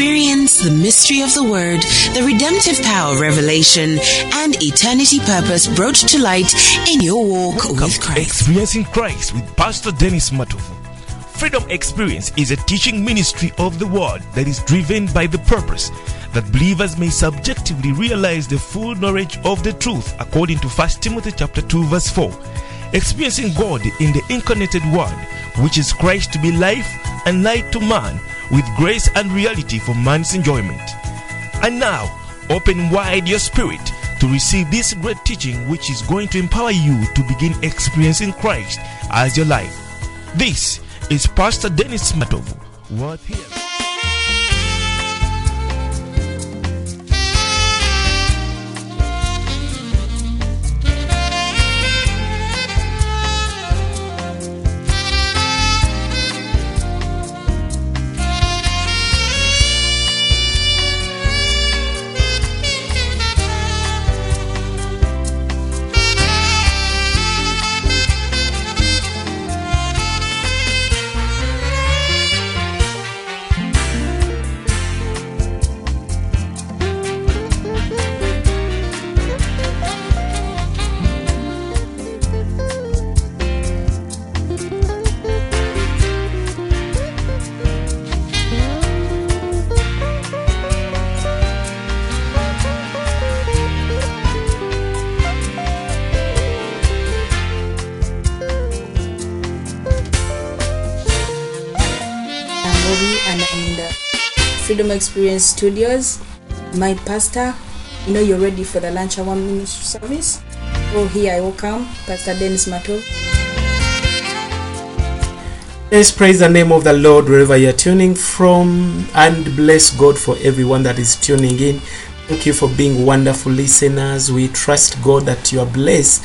Experience the mystery of the Word, the redemptive power of revelation, and eternity purpose brought to light in your walk with Christ. Experiencing Christ with Pastor Dennis Matovu. Freedom Experience is a teaching ministry of the Word that is driven by the purpose that believers may subjectively realize the full knowledge of the truth according to 1 Timothy chapter 2 verse 4. Experiencing God in the incarnated Word, which is Christ to be life and light to man, with grace and reality for man's enjoyment. And now, open wide your spirit to receive this great teaching, which is going to empower you to begin experiencing Christ as your life. This is Pastor Dennis Matovu. What here? Experience Studios. My pastor, you know you're ready for the lunch hour ministry service. Oh, here I welcome Pastor Dennis Mato. Let's praise the name of the Lord wherever you're tuning from and bless God for everyone that is tuning in. Thank you for being wonderful listeners. We trust God that you are blessed.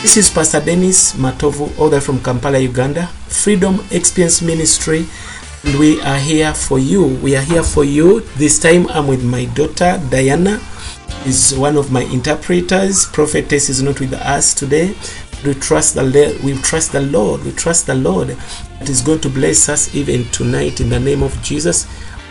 This is Pastor Dennis Matovu, way from Kampala, Uganda, Freedom Experience Ministry. And we are here for you. We are here for you. This time I'm with my daughter Diana, is one of my interpreters. Prophetess is not with us today. We trust the we trust the Lord. We trust the Lord that is going to bless us even tonight in the name of Jesus.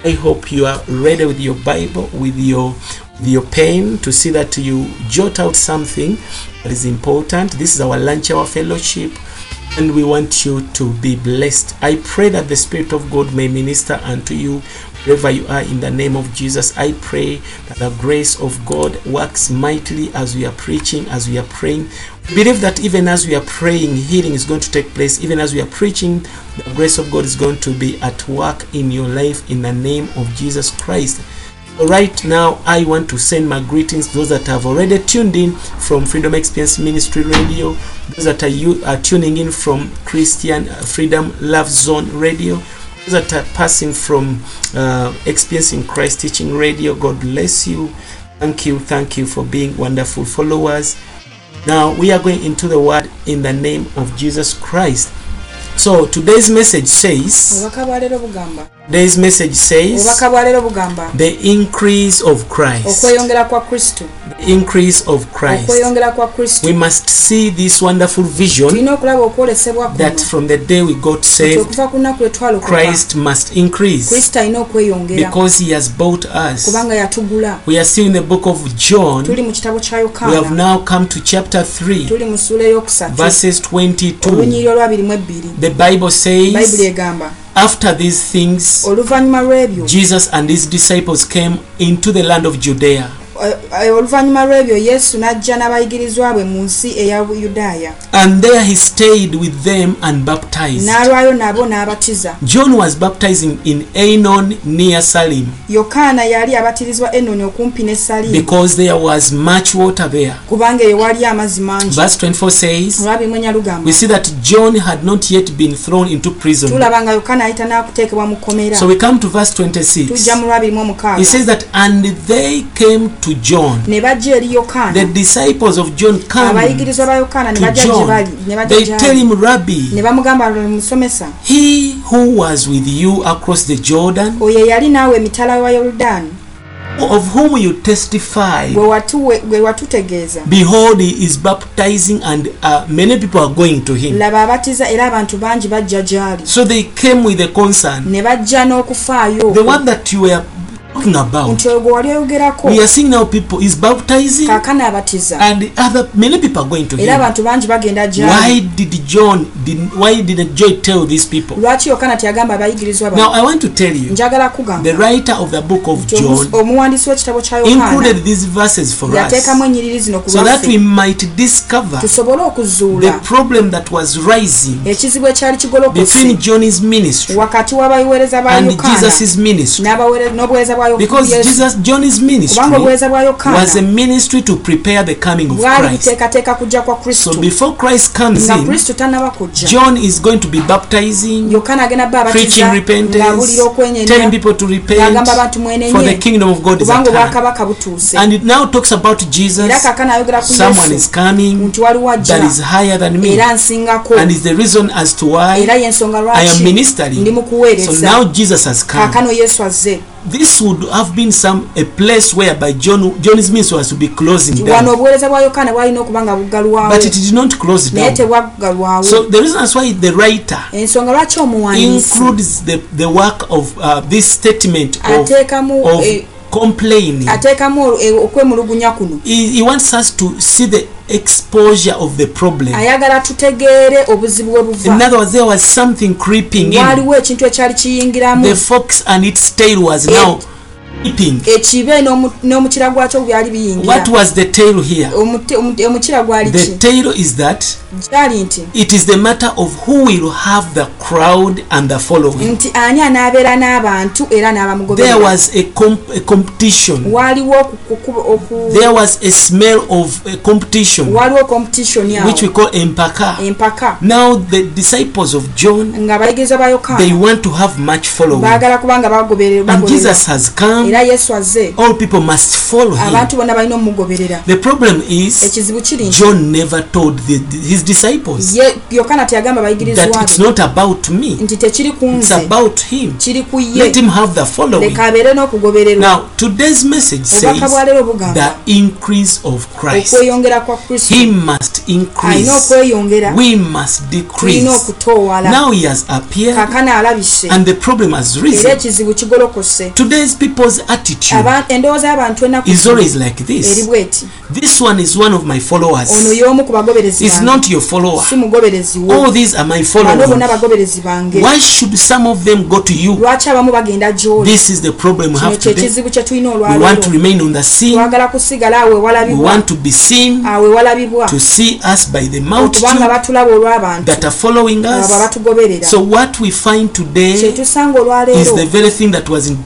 I hope you are ready with your Bible, with your with your pen to see that you jot out something that is important. This is our lunch hour fellowship and we want you to be blessed. I pray that the Spirit of God may minister unto you wherever you are in the name of Jesus. I pray that the grace of God works mightily as we are preaching, as we are praying. We believe that even as we are praying, healing is going to take place. Even as we are preaching, the grace of God is going to be at work in your life in the name of Jesus Christ. Right now, I want to send my greetings those that have already tuned in from Freedom Experience Ministry Radio, those that are, you, are tuning in from Christian Freedom Love Zone Radio, those that are passing from uh, Experiencing Christ Teaching Radio. God bless you. Thank you. Thank you for being wonderful followers. Now, we are going into the word in the name of Jesus Christ. So, today's message says, Today's message says, the increase of Christ. The increase of Christ. We must see this wonderful vision that from the day we got saved. Christ must increase because he has bought us. We are still in the book of John. We have now come to chapter 3, Tuli mu ssuula eyokusatu. verses 22. olunyiriri olwabiri mu ebbiri. The Bible says, After these things, Jesus and his disciples came into the land of Judea. Eh, eh, oluvannyuma lw'ebyo yesu n'ajja n'abayigirizwa bwe mu nsi eya yudaaya And there he stayed with them and baptized. n'alwayo nabo n'abatiza John was baptizing in Aenon near Salim yokaana yali abatirizwa enoni okumpi ne salimu because there was much water there. kubanga eyo wali amazzi mangi Verse 24 says, olwabimwenya lugamba We see that John had not yet been thrown into prison. tulaba nga yokaana ayita n'akuteekebwa mu kkomera So we come to verse 26. tujja mu lwabiri mu omukaaga He says that, and they came to John. ne bajja eri The yokaana disciples of John come abayigirizwa ba yokaana ne to bajja gye John. bali ne bajja They tell him, Rabbi, ne bamugamba lwe musomesa he who was with you across the Jordan, oyo eyali naawe emitala wa yoludaani of whom you testify, gwe watutegeeza behold, he is baptizing, and uh, many people are going to him. laba abatiza era abantu bangi bajja gy'ali So they came with a concern. ne bajja n'okufaayo The one that you were talking about. nti oyo gwe wali oyogerako We are seeing now people is baptizing, kaakano abatiza and other many people are going to era him. abantu bangi bagenda Why gyali did John? Did, why didn't John tell these people? lwaki yokana teyagamba abayigirizwa Now ba I want to tell you, njagala kugamba the writer of the book of John omuwandiisi w'ekitabo kya yokaana included these verses for us, yateekamu ennyiriri zino ku so that we might discover tusobole the okuzuula problem that was rising ekizibu ekyali between kigolokose John's ministry wakati w'abaweereza ba and yokaana Jesus' ministry. n'obuweereza Because. Jesus, John's ministry kubanga obuweereza bwa was a ministry to prepare the coming of Christ. buteekateeka kujja kwa So before Christ comes in, kristo tannaba kujja John is going to be baptizing, yokaana agenda ba preaching repentance, telling people to repent, for the kingdom of God is at hand. And it now talks about Jesus. era kaakano ayogera ku Someone is coming nti waliwo ajja that is higher than me. And is the reason as to why I am ministering. So now Jesus has come. This would have been some a place whereby John John's ministry was to be closing wano down. obuweereza bwa yokaana bwalina okuba nga buggalwawo But it did not close naye down. tebwaggalwawo So the reason why the writer ensonga lwaki omuwandiisi includes the, the work of uh, this statement of, of eh, complaining. ateekamu eh, okwemulugunya kuno He, wants us to see the exposure of the problem. ayagala tutegeere obuzibu we In buva other words, there was something creeping in. waaliwo ekintu ekyali kiyingiramu The fox and its tail was now peeping. ekibe n'omu- n'omukira gwakyo byali biyingira What was the tail here? Omukira gwali The ki tail is that gyali nti it is the matter of who will have the crowd and the following. nti ani anaabeera n'abantu era There n'abamugoberera was a, comp- a competition. waaliwo oku- There was a smell of a competition, waaliwo competition which we call empaka. empaka Now the disciples of John, nga abayigiriza ba they yokaana want to have much following. baagala kuba nga bagoberera And. Jesus has come. era yesu azze All people must follow him. abantu bonna balina omugoberera The problem is ekizibu kiri John never told the, his disciples ye yokaana teyagamba that it's not about me. nti tekiri ku It's about him. kiri ku Let him have the following. leka abeere n'okugobererwa Now, today's message says bwa leero bugamba the increase of Christ. okweyongera kwa kristo He must alina increase. okweyongera We must tulina decrease. Now he has appeared alabise and the problem has era risen. ekizibu kigolokose Today's people's attitude endowooza y'abantu enaku is always like eri this. bweti This one is one of my ono followers. y'omu ku bagoberezi It's bange not your follower. All these are my followers. Why should some of them go to you? This is the problem we have today. We want to remain on the scene. We want to be seen, to see us by the multitude that are following us. So what we find today is the very thing that was in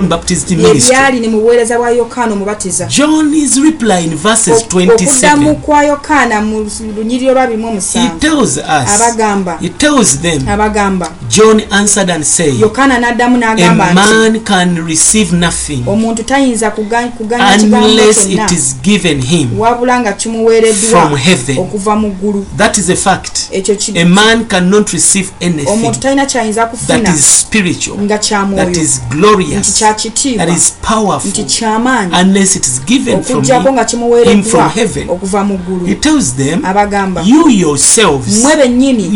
Baptist ministry. ebyali ne mu buweereza bwa yokaana omubatiza John is replying verses Ok- okuddamu 27. kwa yokaana mu lunyiriro lwa bimu He omusanvu tells us, abagamba he tells them, abagamba John answered and said, yokaana n'addamu A n'agamba nti man can receive nothing omuntu tayinza kuga- kuganya kigambo unless it is given him wabula nga kimuweereddwa from heaven. okuva mu ggulu That is a fact. ekyo ki- A man cannot receive anything omuntu talina kyayinza that kufuna is spiritual, nga kya that mwoyo is nti glorious, kya kitiibwa that is powerful, nti kyamaanyi unless it is given from okugjako nga kimuweereddwa okuva mu He ggulu tells them, abagamba You yourselves, mmwe bennyini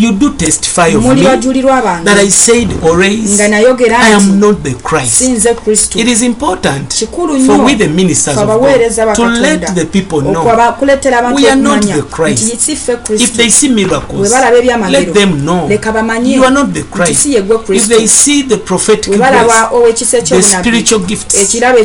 muli bajulirwa that I bange said always, nga nayogera I am nti not the Christ. sinze kristo. Kikulu for nnyo we the ministers fe of abaweereza God to bakatonda let the people know okwaba- kuleetera abantu okumanya nti si ffe if kristo they see miracles, bwe balaba know leka bamanye nti si ye gwe If kristo. bwe balaba ow'ekisa the ekyobunabi spiritual gifts, ekirabo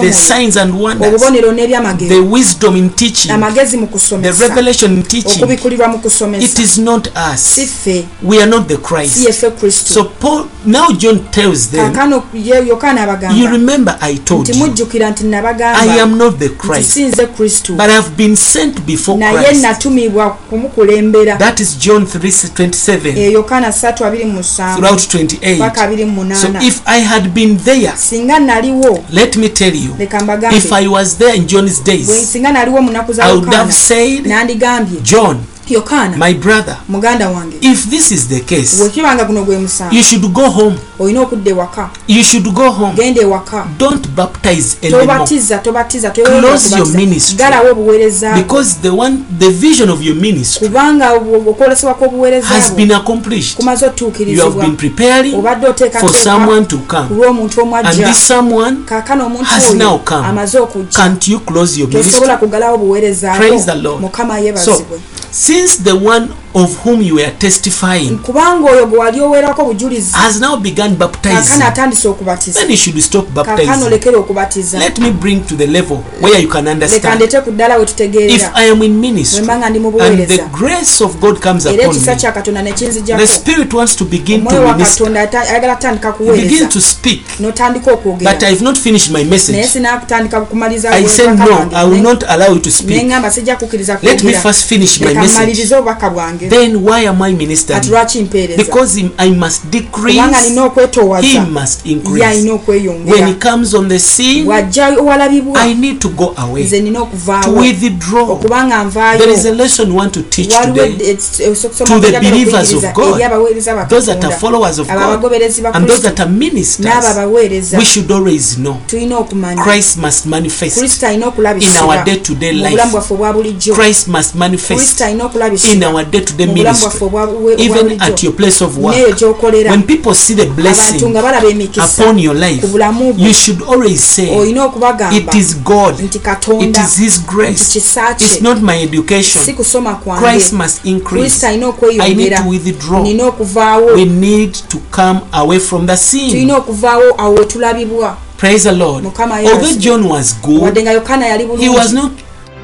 the signs and wonders, obubonero the n'ebyamagero wisdom in teaching, amagezi mu the kusomesa revelation in teaching, okubikulirwa mu it kusomesa is not si us. ffe. We are not the si Christ. yeffe kristo. So Paul now John tells them, kaakano ye- yokaana you abagamba remember I told nti you mujjukira nti I nabagamba am not the nti Christ, sinze kristo. but I've been sent before naye Christ. natumibwa kumukulembera. That is John 3:27 Eh, yokaana 3:27 throughout 28. paka So 28 if I had been there, singa naliwo let me tell you, if I was there in John's bwe days, singa naliwo mu nnaku za I would have said, nandigambye John, yokaana my brother, muganda wange if this is the case, bwekibanga guno gwe musango you should go home. olina okudda ewaka You should go home. genda ewaka Don't baptize tobatiza tobatiza Close your ministry. galawo obuweereza. Because the one, the vision of your ministry kubanga okwolesebwa kw'obuweereza has been accomplished. kumaze You have been preparing obadde for someone to come. lw'omuntu omwajja And this someone, kaakano omuntu has now come. amaze okujja can't you close your tosobola kugalawo obuweereza Praise the bwo Lord. mukama So, yeebazibwe since the one of whom you were testifying kubanga oyo gwe wali oweerako obujulizi has now begun baptizing, atandise okubatiza then you should stop baptizing. olekere okubatiza Let me bring to the level where you can understand. ndete ku ddala we If tutegeerera I am in ministry bwe mba nga ndi mu and the buweereza grace of God comes era upon ekisa me, kya katonda ne the kinzijjako Spirit wants to begin omwoyo to wa minister. katonda ata- ayagala kutandika kuweereza begin to speak, n'otandika but okwogera I've not finished my naye message. sinakutandika kumaliza I said no. I will not allow you to speak. neŋŋamba sijja kukkiriza Let me kwogera first finish my message. mmalirize obubaka bwange Then why am I ministering? mpeereza Because I must kubanga decrease, nina he must ye increase. When he comes on the scene, wajja owalabibwa I need to go away, nze nina to withdraw. okubanga There is a lesson we want to teach today. To the believers of God, Those that are followers of God, and those that are ministers, we should always know Christ must manifest. in our life. bulamu bwaffe obwa bulijjo. Christ must manifest in our day-to-day the ministry even at your place of work when people see the blessing upon your life you should always say it is God. it is his grace. it's not my education. Christ must increase. I need to withdraw. We need to come away from the scene. praise the lord. Although john was good he was not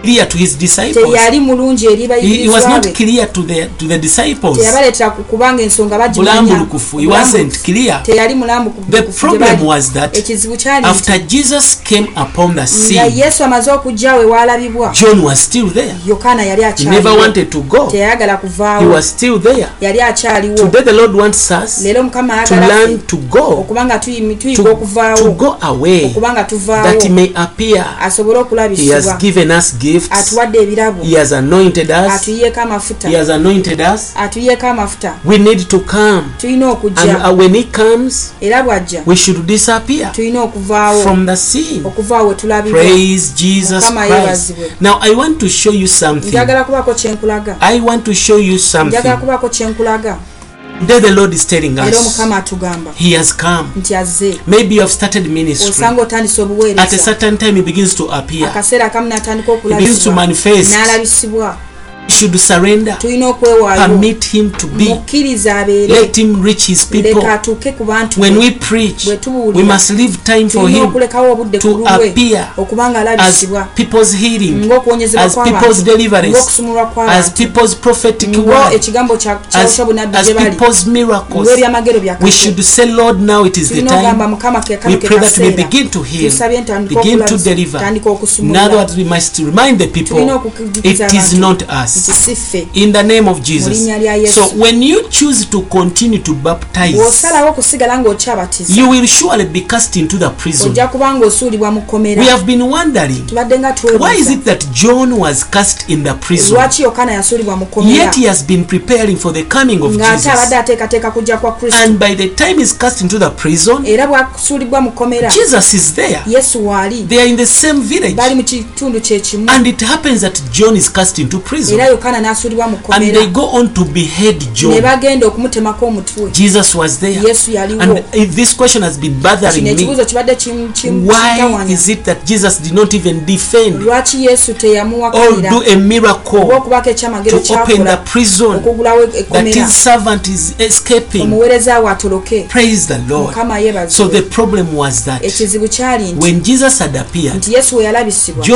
clear to his disciples. teyali mulungi eri He, he was not clear to the to the disciples. teyabaleetera ku- kubanga ensonga bagimanya. He wasn't clear. teyali mulambulukufu The problem was that ekizibu kyali after Jesus came upon the nga scene, yesu amaze okujja we waalabibwa John was still there. yokaana yali He never wanted to go. teyayagala He was still there. yali akyaliwo Today the Lord wants us leero mukama to learn to go, okubanga tuyiga to, to go away, okubanga tuvaawo that He may appear. asobole He has given us gifts. atuwadde ebirabo He has anointed us. atuyiyeeko amafuta He has anointed us. atuyiyeeko amafuta We need to come. tulina And okujja uh, when He comes, era bw'ajja we should disappear tulina okuvaawo from the scene. okuvaawo we tulabibwa Praise Jesus Christ. Now I want to show you something. njagala kubaako kyenkulaga I want to show you njagala something. kubaako kyenkulaga Today the Lord is telling era us omukama atugamba He has come. nti azze Maybe you have started ministry. osanga otandisa At a obuweereza certain time, He begins to appear. akaseera akamu natandika He begins to manifest. n'alabisibwa should surrender permit him to be. Let him reach his people. when we preach we must leave time for him to appear as people's healing as people's deliverance as people's prophetic work as, as people's miracles. We should say lord now it is the time. we pray that we begin to heal begin to deliver. in other words we must remind the people it is not us. Si ffe In the name of Mu Jesus. linnya lya Yesu. So when you choose to continue to baptize, bw'osalawo okusigala ng'okyabatiza you will surely be cast into the prison. ojja kuba ng'osuulibwa mu kkomera We have been wondering tubadde nga why is twebuuza it that John was cast in the prison, lwaki yokaana yasuulibwa mu kkomera yet he has been preparing for the coming of ng'ate abadde Jesus. ateekateeka kujja kwa kristo And by the time he's cast into the prison, era bw'asuulibwa mu kkomera Jesus is there. yesu waali They are in the same village. bali mu kitundu kye kimu And it happens that John is cast into prison. Era yokaana n'asuulibwa mu kkomera. Ne bagenda okumutemako omutwe. Yesu yaliwo. And if this question has been bothering kino me. ekibuuzo kibadde lwaki yesu or teyamuwakanira do a miracle oba okubako ekyamagero to open the kyakola prison okugulawo that ekkomera his servant is escaping? omuweereza we atoloke. Mukama So yeebazibwe the problem was that ekizibu kyali nti yesu we yalabisibwa.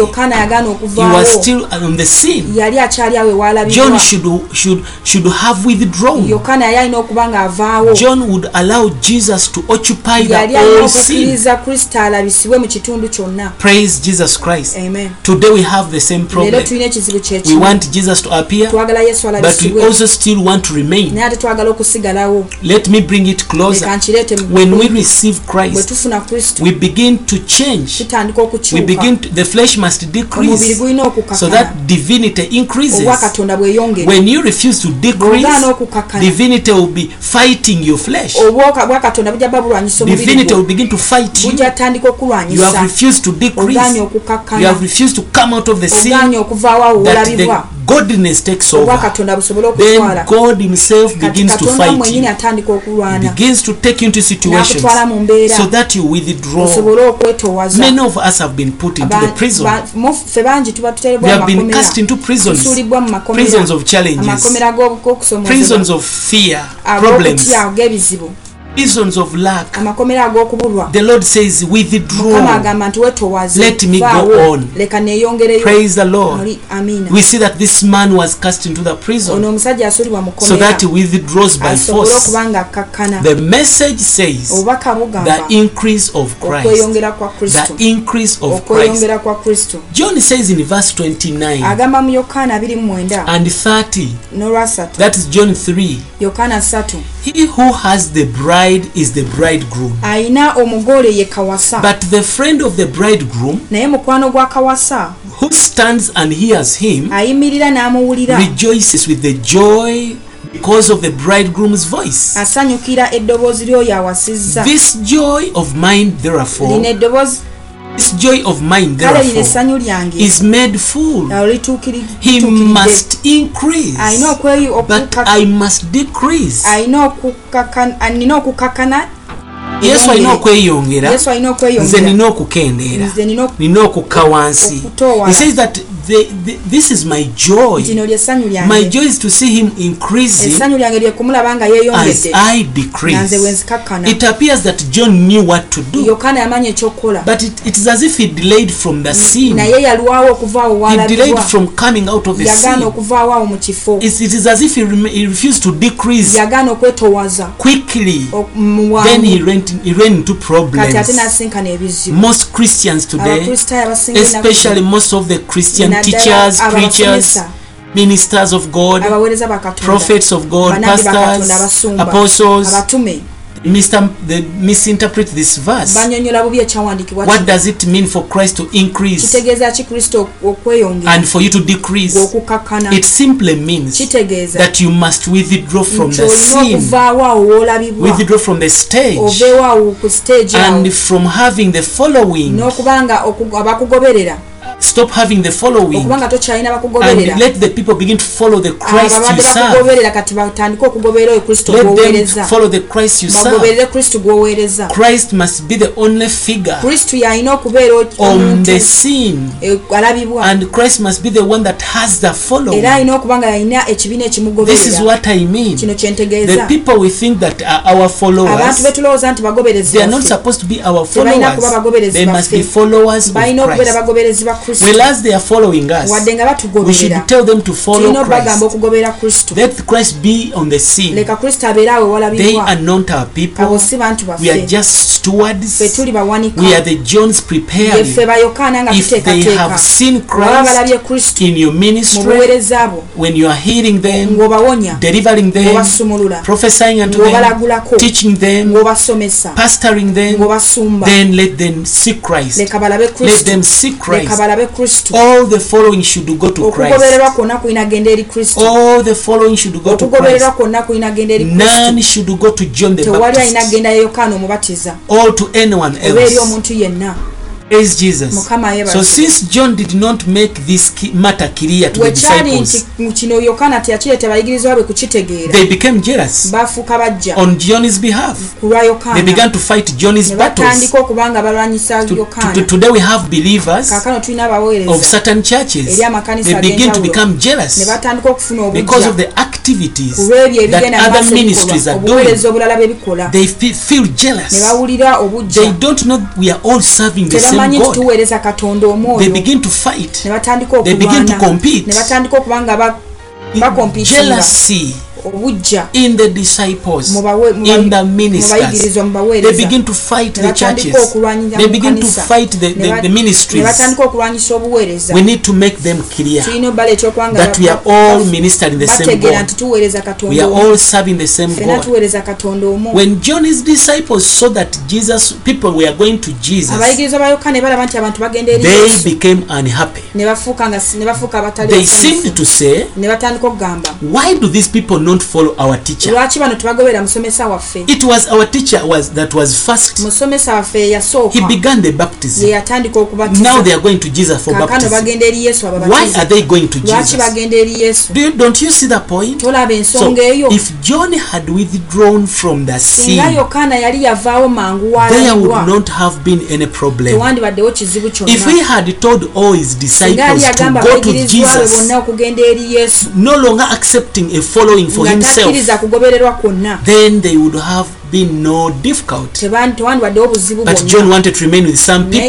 Yokaana yagaana okuvaawo still on the scene. yali akyali awe John should should should have withdrawn. yokaana yali alina okuba ng'avaawo John would allow Jesus to occupy the yali alina okukkiriza kristo alabisibwe mu kitundu kyonna Praise Jesus Christ. amen Today we have the same leero problem. tulina ekizibu We kyekimu want Jesus to appear, twagala yesu but we alabisibwe also still want to remain. naye ate twagala okusigalawo Let me bring it closer. When we bwe receive Christ, tufuna kristo we begin to change. tutandika We okukyuka begin to, the flesh must decrease so that divinity increases. When you refuse to decrease, divinity will be fighting your flesh. Divinity will begin to fight you. You have refused to decrease. You have refused to come out of the sin that the godliness takes over. Then God Himself begins to fight you. Begins to take you into situations so that you withdraw. Many of us have been put into the prison. We have been cast into prisons, prisons of challenges, prisons of fear, problems, prisons of lack. amakomera ag'okubulwa. The Lord says, withdraw. agamba nti wetoowaze Let me go on. leka neeyongereyo. Praise the Lord. Amiina We see that this man was cast into the ono prison omusajja asuulibwa mu so that he withdraws by force. okuba nga akkakkana The message says obubaka bugamba the increase of Christ. okweyongera kwa kristo. The increase of okweyongera kwa kristo. John says in verse 29 agamba mu yokaana 29 and 30, n'olwasatu that is John 3, yokaana 3 he who has the bride is the bridegroom. ayina omugole ye kawasa But the friend of the bridegroom naye mukwano gwa kawasa who stands and hears him ayimirira n'amuwulira rejoices with the joy because of the bridegroom's voice. asanyukira eddoboozi ly'oyo awasizza This joy of mine, therefore, lino eddoboozi this joy of mine, therefore, essanyu lyange. Is made full. He must increase, but I must decrease. alina okukakkana yesu alina okweyongera. Nze nina okukendeera. Nina ok- nina okukka wansi he says that the, the, this is my joy. My joy is to see him increasing essanyu lyange lye kumulaba nga as i decrease. It appears that john knew what to do. Yokaana yamanya ekyokukola but it, it is as if he delayed from the scene. naye yalwawo okuvaawo he delayed from coming out of the scene. okuvaawo awo mu kifo. It's, it is as if he, rem- he refused to decrease quickly. Then he ran, he ran into problems. Most christians today abakristaayo abasinga ennaku especially most of the Christian teachers, preachers, ministers of God, prophets of God, pastors, apostles, mister, they misinterpret this verse. banyonyola bubi ekyawandiikibwa What does it mean for Christ to increase kitegeeza ki kristo okweyongera? and for you to decrease? It simply means that you must withdraw from the scene, okuvaawo awo woolabibwa withdraw from the stage, oveewo awo ku stage awo. and from having the following. Stop having the following okuba nga tokyalina bakugoberera and let the people begin to follow the Christ you ababadde serve. bakugoberera kati batandike okugoberera oyo kristo Let them gwoweereza follow the Christ you serve. bagoberere kristo gwoweereza Christ must be the only figure kristo yalina okubeera on the scene, eh, alabibwa and Christ must be the one that has the following. era alina okuba nga yalina ekibiina This is ekimugoberera what I mean. kino The kyentegeeza people we think that are our abantu followers, betulowooza nti bagoberezi they are not supposed to be our Tebalina kuba followers. bagoberezi They must be followers of balina okubeera Christ. Bagoberezi ba kristo Well, as they are following us, wadde nga we batugoberera should tell them to follow tulina obagamba Christ. okugoberera kristo Let Christ be on the scene. leka kristo abeere awo They ewalabibwa are not our abo people. si bantu We are baffe just stewards. ffe tuli bawanika We are the Johns preparing. yeffe bayokaana nga If they tuteekateeka have seen baba balabye Christ kristo in your mu ministry, buweereza bwo when you are healing them, ng'obawonya delivering them, ng'obasumulula prophesying unto them, ng'obalagulako teaching them, ng'obasomesa pastoring them, ng'obasumba then let them see Christ. leka balabe Let kristo them see leka Christ. Balabe kristo. Okugobererwa kwonna kulina genda eri kristo. All the following should go to okugobererwa Christ. kwonna kulina genda eri tewali alina Baptist. genda ya yokaana omubatiza. Oba eri omuntu yenna Praise Jesus. So since John did not make this matter clear to the disciples, kino yokaana teyakireeta bayigirizwa be kukitegeera they became jealous bafuuka bajja on John's behalf. They began to fight John's battles. batandika okuba nga balwanyisa To- to- yokaana today we have believers kaakano tulina of certain churches. Eri amakanisa They begin to become ne jealous batandika okufuna because of the activities that other ministries are doing. They fe- feel jealous. They don't know we are all serving the same God. They begin to fight. They begin to compete. Jealousy obujja in the disciples, mu bawe- mu in the ministers. They begin to fight the churches. They begin to fight the, the, the ministries. We need to make them clear that we are all ministered in the same God. We are all serving the same God. When John's disciples saw that Jesus, people were going to Jesus, they became unhappy. They seemed to say, why do these people not follow our teacher? lwaki bano tebagobera musomesa waffe It was our teacher was that was first. musomesa waffe ye He began the ye baptism. yatandika Now they okubatiza are going to Jesus for baptism. bagenda eri yesu Why ababatiza are they going to lwaki Jesus? bagenda eri yesu Do you, don't you see the point? tolaba So ensonga eyo if John had withdrawn from the singa scene, yokaana yali yavaawo mangu there would not have been any problem. tewandibaddewo kizibu If kyonna he had told all his singa disciples to go to Jesus, bonna okugenda eri yesu no longer accepting a following for nga himself, then there would have been no difficulty. Tebandi- tewandibaddewo buzibu But John wanted to remain with some people.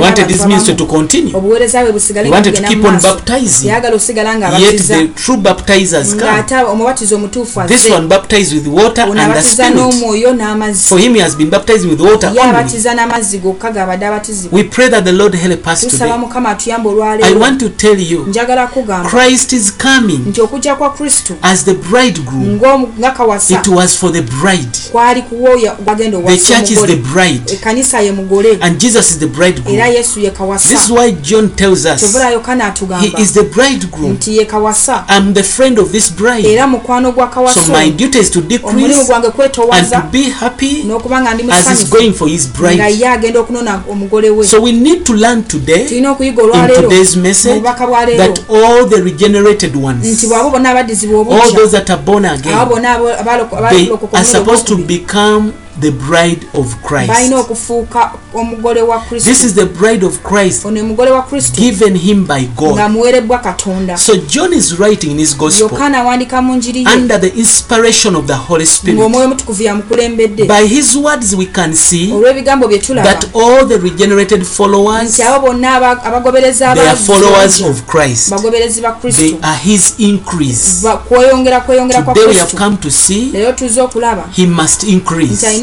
wanted n'abantu his ministry to continue. obuweereza bwe busigale nga wanted to keep on baptizing. yagala osigala Yet ng'abatiza the true baptizers come. ng'ate omubatizo omutuufu This one baptized with water and the Spirit. n'omwoyo n'amazzi For him, he has been baptized with water only. abatiza n'amazzi gokka gabadde abatizibwa We pray that the Lord help us tusaba today. mukama atuyamba I olwaleero want to tell you, njagala kugamba Christ is coming nti okujja kwa kristo as the bridegroom. ng'omu- nga kawasa It was for the bride. Kwali kuwoya gwagenda The church is the bride, ye mugole. And Jesus is the era bridegroom. yesu ye This is why John tells us kyovula he is the bridegroom. nti ye kawasa. I'm the friend of this bride. era mukwano gwa So my duty is to omulimu decrease and to be happy n'okuba nga ndi as he's going for his nga bride. ye agenda okunona omugole we. So we need to learn today tulina okuyiga in olwaleero today's message that all the regenerated nti ones, bwabo bonna all those that are born again, abo- abalokoka omulundi supposed to become the bride of Christ. This is the bride of Christ given him by God. So John is writing in his gospel under the inspiration of the Holy Spirit. By his words we can see that all the regenerated followers they are followers of Christ. They are his increase. Today we have come to see he must increase.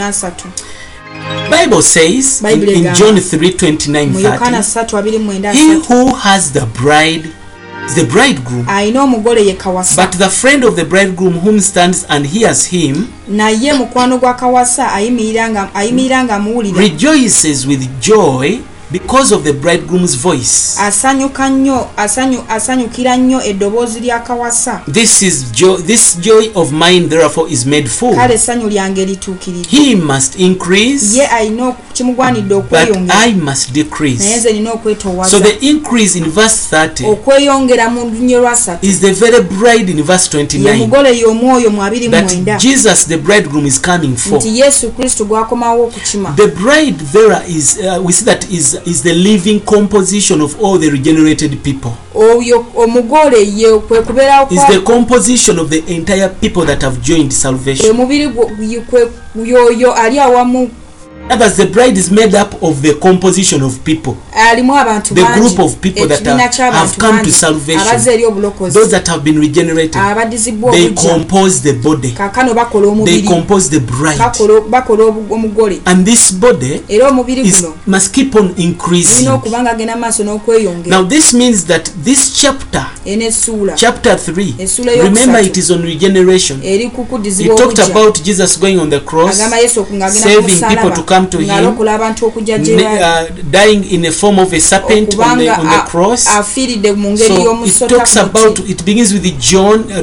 n'asatu Bible says Bible in in John 3 29 mu yokaana 30, ssatu abiri mu mwenda He who has the bride is the bridegroom, alina omugole ye kawasa. but the friend of the bridegroom whom stands and hears him naye mukwano gwa kawasa ayimirira nga- ayimirira rejoices with joy because of the bridegroom's voice. asanyuka nnyo asanyu- asanyukira nnyo eddoboozi lya kawasa This is joy. This joy of mine, therefore, is made full. kale essanyu lyange lituukiridde He must increase, ye alina kimugwanidde okweyongera I must naye decrease. nze nina okwetowaza So the increase in verse 30 okweyongera mu lunnyo lwasatu is the very bride in verse ye 29 mugole y'omwoyo mu abiri mu mwenda that Jesus, the bridegroom, is coming for. nti yesu kristo gwakomawo okukima The bride there is, uh, we see that is, is the living composition of all the regenerated people. oyo omugole ye kwe kubeerawo Is the composition of the entire people that have joined salvation. omubiri yoyo ali awamu others the bride is made up of the composition of people. The group of people that have come to salvation. Those that have been regenerated they compose the body. They compose the bride. And this body is, must keep on increasing. Now this means that this chapter chapter 3 remember it is on regeneration. He talked about Jesus going on the cross saving people to come come to him, uh, dying in the form of a serpent on the, on the cross. afiiridde mu ngeri So it y'omusota talks ku about, muti it begins with the John, uh,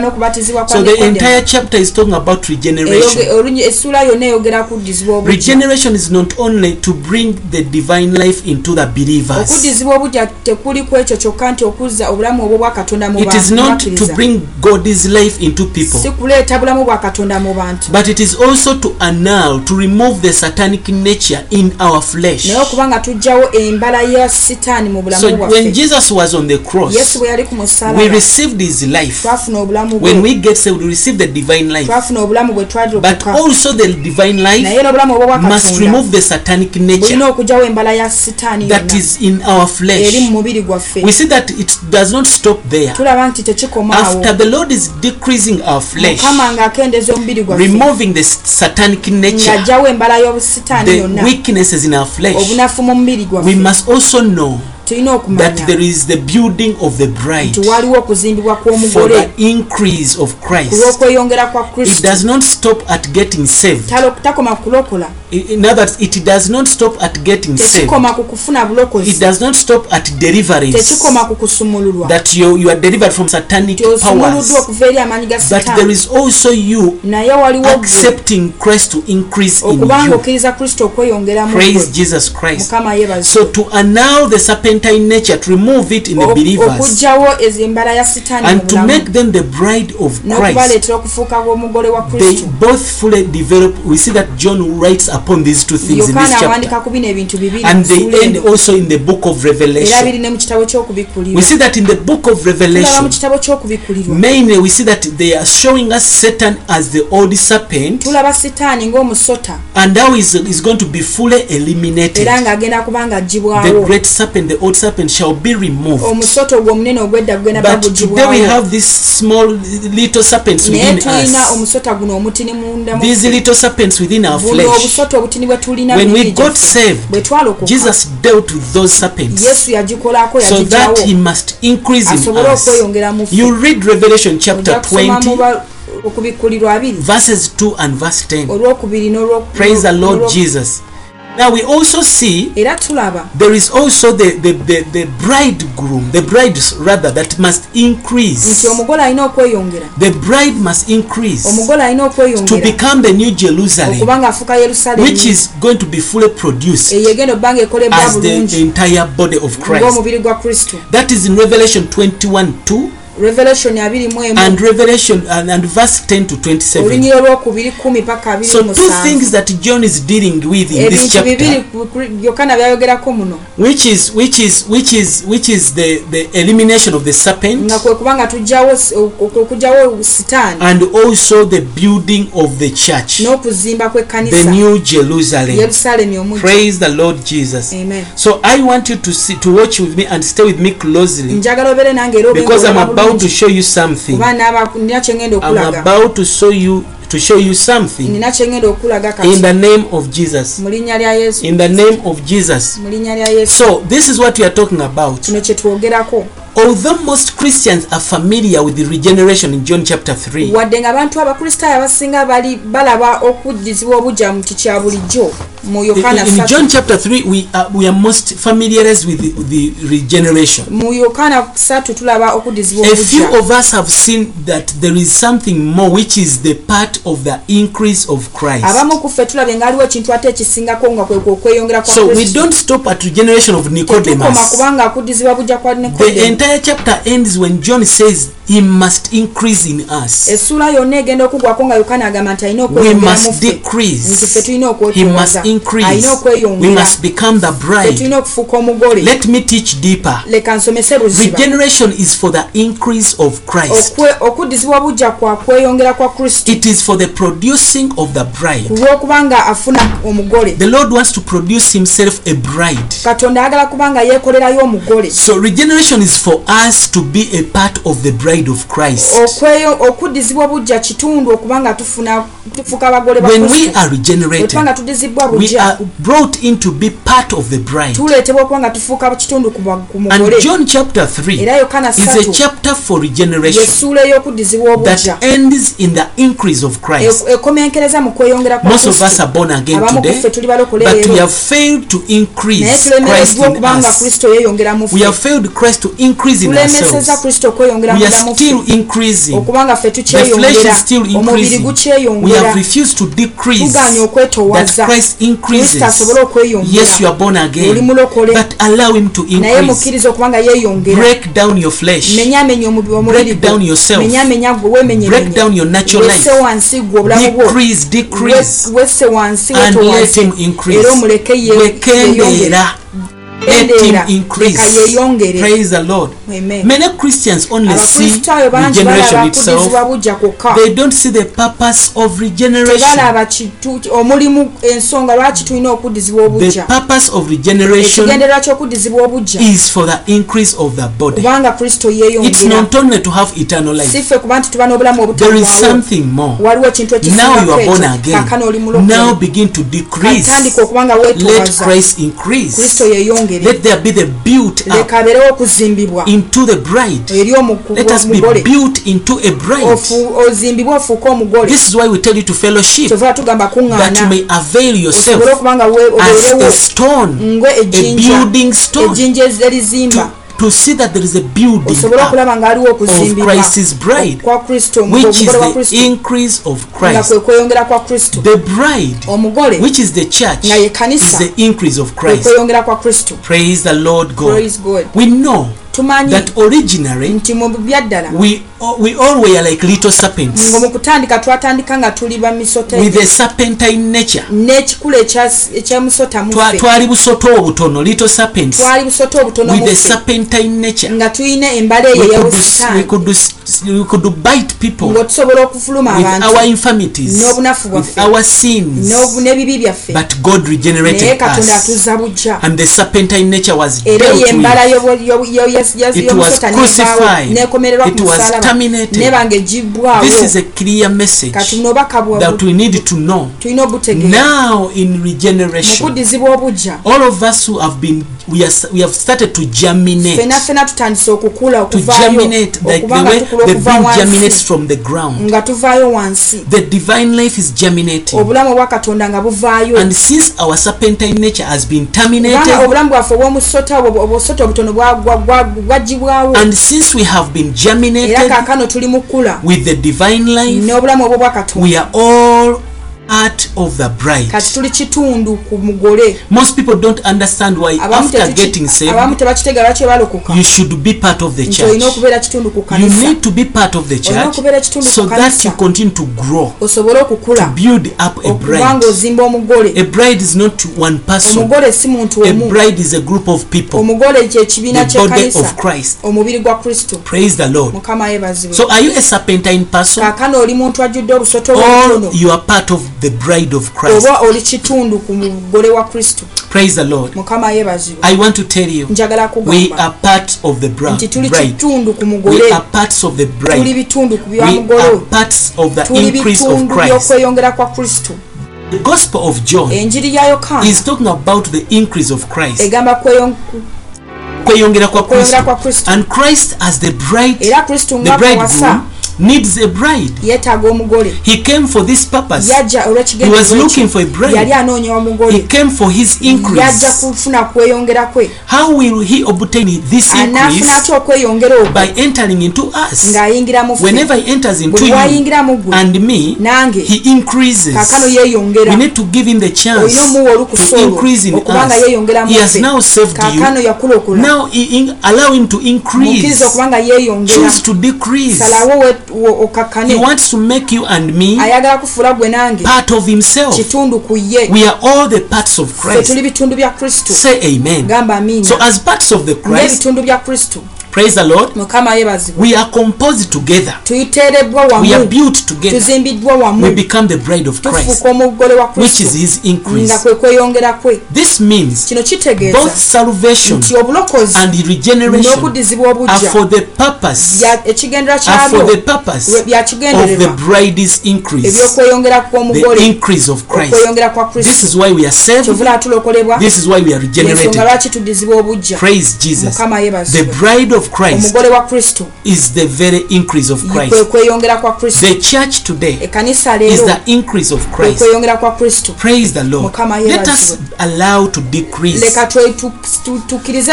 n'okubatizibwa So the entire chapter is talking about regeneration. essula yonna eyogera kuddizibwa obujja Regeneration is not only to bring the divine life into the believers. okuddizibwa obujja tekuli ku ekyo kyokka nti okuzza obulamu obwo bwa katonda mu It is bantu not to bring God's life into people. si kuleeta bulamu bwa katonda mu bantu But it is also to annul, to remove the satanic nature in our flesh. naye okuba nga tugjawo embala ya sitaani mu bulamu So when bwaffe Jesus was on the cross, yesu bwe yali ku we musalaba received his life. twafuna obulamu When we get saved, we receive the divine life. twafuna obulamu bwe But twalirokoka also the divine naye life n'obulamu obwo bwa must remove the satanic nature bulina okugjawo embala ya sitaani that is in our eri flesh. mu mubiri gwaffe We see that it does not stop there. tulaba nti tekikomaawo After the Lord is decreasing our flesh, mukama ng'akendeeza omubiri gwaffe removing the satanic nature, ng'ajjawo embala y'obusitaani the yonna. weaknesses in our flesh, obunafu mu mubiri we gwaffe must also know that there is the building of the bride nti waliwo okuzimbibwa for the increase of Christ. It does not stop at getting saved. In other words, it does not stop at getting saved. tekikoma ku kufuna It does not stop at deliverance. tekikoma ku kusumululwa That you, you are delivered from satanic powers. okuva eri amaanyi ga But there is also you naye waliwo gwe accepting Christ to increase in you. okkiriza kristo okweyongera mu Praise Jesus Christ. So to annul the serpentine nature, to remove it in the believers, and to make them the bride of Christ, they both fully develop. We see that John writes upon these two things in this chapter. And they end also in the book of Revelation. We see that in the book of Revelation, mainly we see that they are showing us Satan as the old serpent and how is is going to be fully eliminated. The great serpent, the old serpent, shall be removed. omusota ogwo ogwedda gugenda But today we have these small little serpents within tulina us. omusota guno omutini munda These little serpents within our flesh. obusota obutini bwe tulina When we got saved, bwe twalokoka Jesus dealt with those serpents yesu yagikolako so that he must increase in us. okweyongera mu ffe You read Revelation chapter ojja kusoma mu 20, ba- okubikulirwa verses 2 and verse 10. olwokubiri n'olwo- Praise the Lord Jesus. Now we also see there is also the, the, the, the bridegroom, the bride rather, that must increase. omugole alina okweyongera. The bride must increase to become the new Jerusalem, okuba ng'afuuka yerusalemu. which is going to be fully produced eyo egenda obba nga ekolebwa as the entire body of Christ. ng'omubiri gwa kristo. That is in Revelation 21 2 revelation abiri mu emu. And Revelation and, and verse 10 to 27. olunyiro lwokubiri kumi paka abiri So, two things that John is dealing with in this bibiri chapter, ku- yokana byayogerako muno. Which is which is which is which is the the elimination of the serpent. Nga kwe kuba nga tugjawo s- ok- okugjawo sitaani and also the building of the church, n'okuzimba the kw'ekkanisa new Jerusalem. yerusaalemi omujja Praise the Lord Jesus. amen. So I want you to see to watch with me and stay with me closely. Njagala obeere nange era because I'm ng'olaba about to show you something. I'm about to show you to show you something in the name of Jesus. In the name of Jesus. So this is what we are talking about. Although most Christians are familiar with the regeneration in John chapter 3, wadde nga abantu abakristaayo abasinga bali balaba okuddizibwa obujja mu kikya bulijjo mu in, yokaana in John 3 chapter 3 we are, we are most familiarized with the, the regeneration. mu yokaana 3 tulaba okuddizibwa A few of us have seen that there is something more which is the part of the increase of Christ. abamu ku ffe tulabye nga aliwo ekintu ate ekisingako nga kwe okweyongera kwa So we don't stop at regeneration of Nicodemus. kubanga akuddizibwa bujja kwa The nikodemu entire chapter ends when John says he must increase in us. essuula yonna egenda okugwako nga yokaana agamba nti alina We must ffe nti decrease. tulina He must increase. We must become the bride. tulina okufuuka omugole Let me teach deeper. leka nsomese buziba Regeneration is for the increase of Christ. Okuddizibwa bujja kwa kweyongera kwa kristo It is for the producing of the bride. ku lw'okubanga afuna omugole The Lord wants to produce himself a bride. katonda ayagala kubanga yeekolerayo omugole So regeneration is for us to be a part of the bride bride of Christ. okuddizibwa obujja kitundu okuba nga tufuna tufuuka abagole ba When we are regenerated, we bujja are brought in to be part of the bride. tuleetebwa okuba nga tufuuka kitundu ku ku And mugole John chapter 3 era yokaana is a chapter for regeneration yesuula ey'okuddizibwa obujja that ends in the increase of Christ. E- ekomenkereza mu kweyongera kwa Most of us are born again today, but we have failed to increase Christ in okubanga us. We have failed Christ to increase in ourselves. We are still increasing. okubanga ffe tukyeyongera omubiri increasing. We gukyeyongera. Have refused to decrease tuganye that okwetowaza kristo asobole okweyongera. Yes, you are born oli again, mulokole. But allow Him to naye increase. mukkiriza okubanga yeeyongera. Omubi- omubiri Break down yourself. menyamenya gwe life. wansi gwe obulamu bwo. Decrease, decrease, We- wesse wansi wetowaze era omuleke ye- yeeyongere Wekendeera. Let Him Kendeera, increase. leka yeeyongere Praise the Lord. Amen. Many Christians only see regeneration itself. kuddizibwa bujja kwokka They don't see the purpose of regeneration. omulimu ensonga lwaki tulina okuddizibwa The purpose of regeneration ekigendererwa ky'okuddizibwa obujja is for the increase of the body. kubanga kristo It's not only to have eternal life. si kuba nti tuba n'obulamu There is something more. waliwo ekintu Now you are born again. Now begin to decrease. Let Christ increase. kristo Let there be the built up leka abeerewo okuzimbibwa into the bride. eri Let us be built into a bride. ozimbibwe ofuuke omugole. This is why we tell you to fellowship. Kyova tugamba that you may avail yourself osobole okubanga we- as a stone, a building stone, ejjinja erizimba to see that there is a building up of Christ's bride, which is the increase of Christ. The bride, which is the church, is the increase of Christ. Praise the Lord God. We know tumanyi that originally nti mu byaddala we we all were like little serpents nga mu kutandika twatandika nga tuli ba misota with a serpentine nature. n'ekikula ekya- ekyemusota mu Twa- ffe Twali busoto obutono, little serpents twali busoto obutono with a serpentine nature. nga tulina embala eyo could, we could, bite people ng'otusobola okufuluma with abantu our infirmities, n'obunafu with bwaffe our sins. n'ebibi byaffe But God naye regenerated katonda us. atuzza bujja And the serpentine nature was dealt with. Nekomererwa ku musalaba terminated. neba nga egibbwawo kati buno obaka bwa- that we need to know. tulina obutegeera. Now in mu regeneration, kuddizibwa obujja fena fena tutandise okukula To okuvaayo germinate like the okubanga way tukula the okuva bean germinates wansi from the ground. nga tuvaayo wansi. Obulamu obwa katonda nga buvaayo. Obulamu bwaffe obw'omusota obwo- obusota obutono bwa- bwa- bwa- bwagibwawo and since we have been era germinated kaakano tuli mu kula with the divine life, n'obulamu obwo bwa katonda. we are all part of the bride. kati tuli kitundu ku mugole Most people don't understand why abamu after getting abamu saved, tebakitegeera lwaki balokoka you should be part of the olina church. okubeera kitundu ku You kanisa need to be part of the church okubeera kitundu so ku that kanisa you continue to grow, osobole okukula build up a bride. nga ozimba omugole A bride is not one person. omugole si muntu A omu bride is a group of people. omugole kyekibiina The body of Christ. omubiri gwa kristo Praise the Lord. mukama yeebazibwe So are you a serpentine person kaakano oli muntu ajjudde obusoto or bwobutono you are part of the bride of Christ? oba oli kitundu ku mugole wa kristo Praise the Lord. mukama yeebazibwe I want to tell you, njagala we kugamba are part of the bra- nti tuli bride. kitundu ku We mugole are parts of the tuli bride. bitundu ku We bya are mugole parts of the tuli increase of bitundu Christ. by'okweyongera kwa kristo The Gospel of John enjiri ya yokaana is talking about the increase of Christ. egamba kweyon- Kweyongera kwa kweyongera kwa Kristo. And Christ as the bride, era kristo the nga kawasa bridegroom, needs a bride. yeetaaga omugole He came for this purpose. yajja He was looking for a bride. yali anoonya He omugole came for his yajja increase. kufuna kweyongera kwe How will he obtain this increase? atya okweyongera okwo By entering into us. ng'ayingira mu Whenever he enters into you mu and me, nange he increases. kaakano yeeyongera We need to give him the chance olina omuwa to olukusa increase in okubanga us. yeeyongera mu He has now saved you. yakulokola Now he allow him to increase. okubanga yeeyongera Choose to decrease. salawo wo- He okakkane wants to make you and me ayagala kufuula gwe nange part of himself. kitundu ku ye We are all the parts of Christ. tuli bitundu bya kristo Say amen. gamba amiina So as parts of the Christ, ng'ebitundu bya kristo Praise the Lord. mukama We are composed together. tuyiteerebbwa We are built together. tuzimbiddwa We become the bride of Christ, wa which is his nga increase. kwe kweyongera kwe This means kino kitegeeza both salvation nti obulokozi and regeneration n'okuddizibwa are for the purpose ekigendera for the purpose bya of the bride's increase, ebyokweyongera the increase of Christ. okweyongera kwa This is why we are saved. kyovula tulokolebwa This is why we are regenerated. lwaki tuddizibwa obujja Praise Jesus. mukama The bride of Christ omugole wa kristo is the very increase of kwe Christ. kweyongera kwa kristo The church today ekkanisa is the increase of kwe Christ. kweyongera kwa kristo Praise the Lord. Mukama Let us allow to decrease. leka twe- tu- tu- tukkirize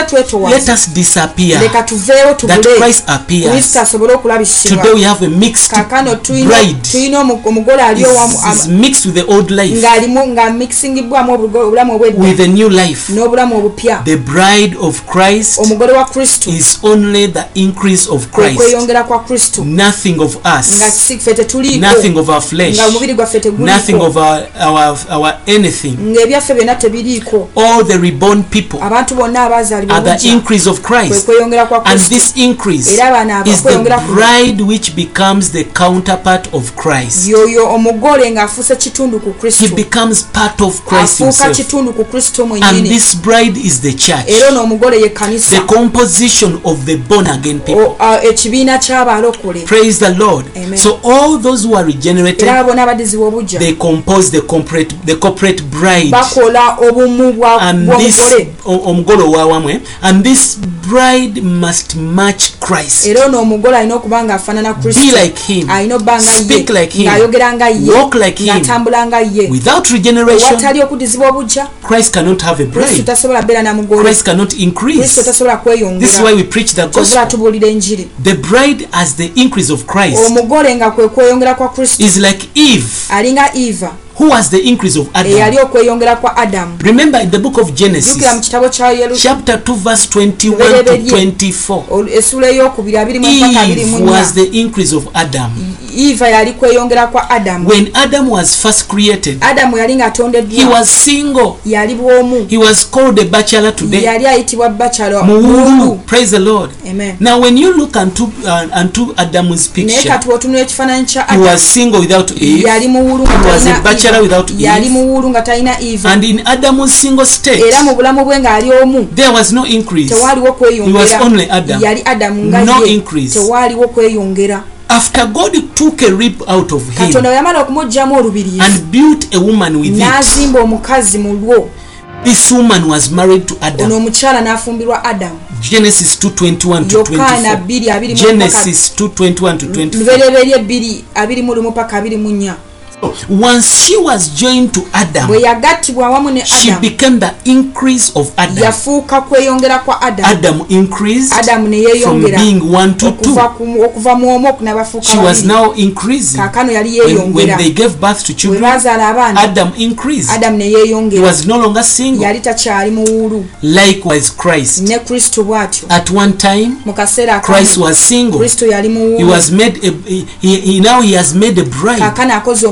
Let us disappear. leka tuveewo That Christ appears. kristo asobole okulabisibwa Today we have a mixed kakano omu- omugole ali owamu mixed with the old life, ng'alimu nga mixingibwamu obulamu obwedda with the new life. n'obulamu obupya The bride of Christ omugole wa kristo is only the increase of Christ, nothing of us, nothing of our flesh, nothing of our, our, our anything. All the reborn people are the increase of Christ, and this increase is the bride which becomes the counterpart of Christ. He becomes part of Christ himself. And this bride is the church. The composition of the born again people. A- ekibiina ky'abalokole Praise the Lord. Amen. So all those who are regenerated, era abo n'abadizibwa obujja they compose the corporate, the corporate bride. bakola obumu bwa- bw'omugole omugole owawamwe and this bride must match Christ. era ono omugole alina okuba ng'afaanana kristo Be like him. alina obba nga ye Speak like him. ng'ayogera nga ye Walk like him. ng'atambula nga ye Without regeneration, watali okuddizibwa obujja Christ cannot have a kristo bride. tasobola beera na mugole Christ cannot kristo increase. tasobola This is why kweyongera we preach the gospel. bride as the increase of Christ. Omugole nga kwe kweyongera kwa kristo. Is like Eve, alinga eva who was the increase of eyali okweyongera kwa adam Remember in the book of jjukira mu kitabo kya chapter 2, verse 21 to 24. olu- essula eyokubiri abiri mu mpaka abiri mu was the increase of Adam. eva yali kweyongera kwa adam When Adam was first created, adam yali he was single. yali bwomu He was called a bachelor today. yali ayitibwa bachelor Muwulu. Praise the Lord. Amen. Now, when you look unto, uh, unto Adam's naye picture, kati bwotunula ekifaananyi kya he was single without Eve. yali muwulu He was a bachelor together without ease. yali muwulu nga talina eva. and in adam's single state era mu bulamu bwe ng'ali omu there was no increase. tewaliwo kweyongera. Was only adam. Yali adamu nga no increase. tewaliwo kweyongera. After god took a rib out of him katonda yamala okumugjamu olubiriivu and built a woman with it n'azimba omukazi mu lwo. this woman was married to adam. Ono omukyala n'afumbirwa adamu genesis 221 genesis 221 lubereberye 2 24 Once she was joined to Adam, bwe yagattibwa awamu ne she adamu became the increase of Adam. yafuuka kweyongera kwa adamu Adam increased adamu ne from yeeyongera being one to two. ku- okuva mu omu okunabafuuka She was now increasing. kaakano yali When, when yeeyongera they gave birth to bwe children, bazaala abaana Adam increased. adamu ne He yeeyongera was no longer single. yali takyali muwuulu Likewise, Christ. ne kristo bw'atyo At one time, mu kaseera Christ akamu was single. kristo yali He muwuulu was made a, he, he now he has made a bride kaakano akoze to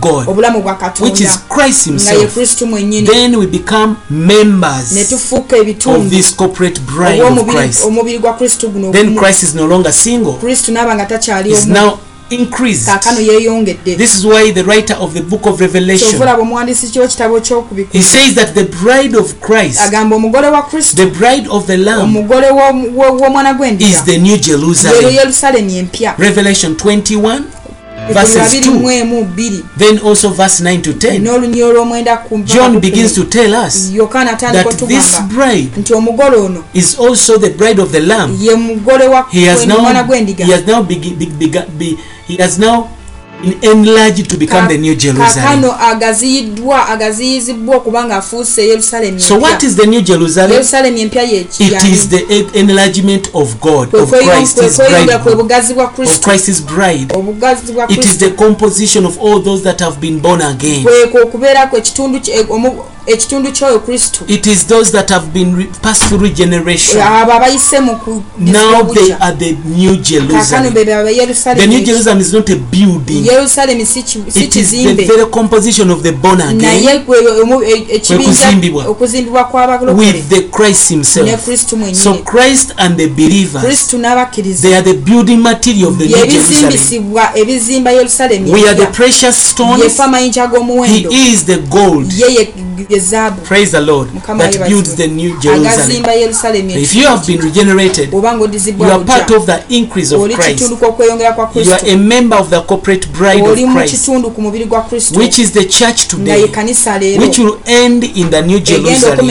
God, obulamu bwa which is Christ Himself. Then we become ne members tufuuka of this corporate bride of Christ. Then. Christ is no longer single, kristo naaba nga takyali is now increased. This is why the writer of the book of Revelation he says that the bride of Christ, the bride of the Lamb, is the New Jerusalem. Revelation 21, Ebyo verses babiri 2, mu emu bbiri then also verse 9 to 10. n'olunyi olw'omwenda ku John begins to tell us that this bride is also the bride of the Lamb. He has now, he has now, begi- be- bega- be- he has now enlarged to become the new Jerusalem. kakano agaziyiddwa agaziyizibwa okuba ng'afuuse yerusalemu So what is the new Jerusalem? yerusalemu empya It is the en- enlargement of God, of Christ, His kweyongera kwe bride, of Christ's bride. It is the composition of all those that have been born again. kwekwo okubeerako ekitundu ekitundu ky'oyo kristo It is those that have been passed through regeneration. abo abayise mu Now they are the new Jerusalem. The new Jerusalem is not a building. yerusalemu si It is the very composition of the born again naye gwe omu- ekibinja kuzimbibwa. okuzimbibwa with the Christ Himself. So Christ and the believers, they are the building material of the new Jerusalem. ebizimba We are the precious stones. He is the gold. Ye zaabu Praise the Lord. That builds the new Jerusalem. If you have been regenerated, you are part of the increase of Christ. You are a member of the corporate bride of Christ, which is the church today, which will end in the new Jerusalem.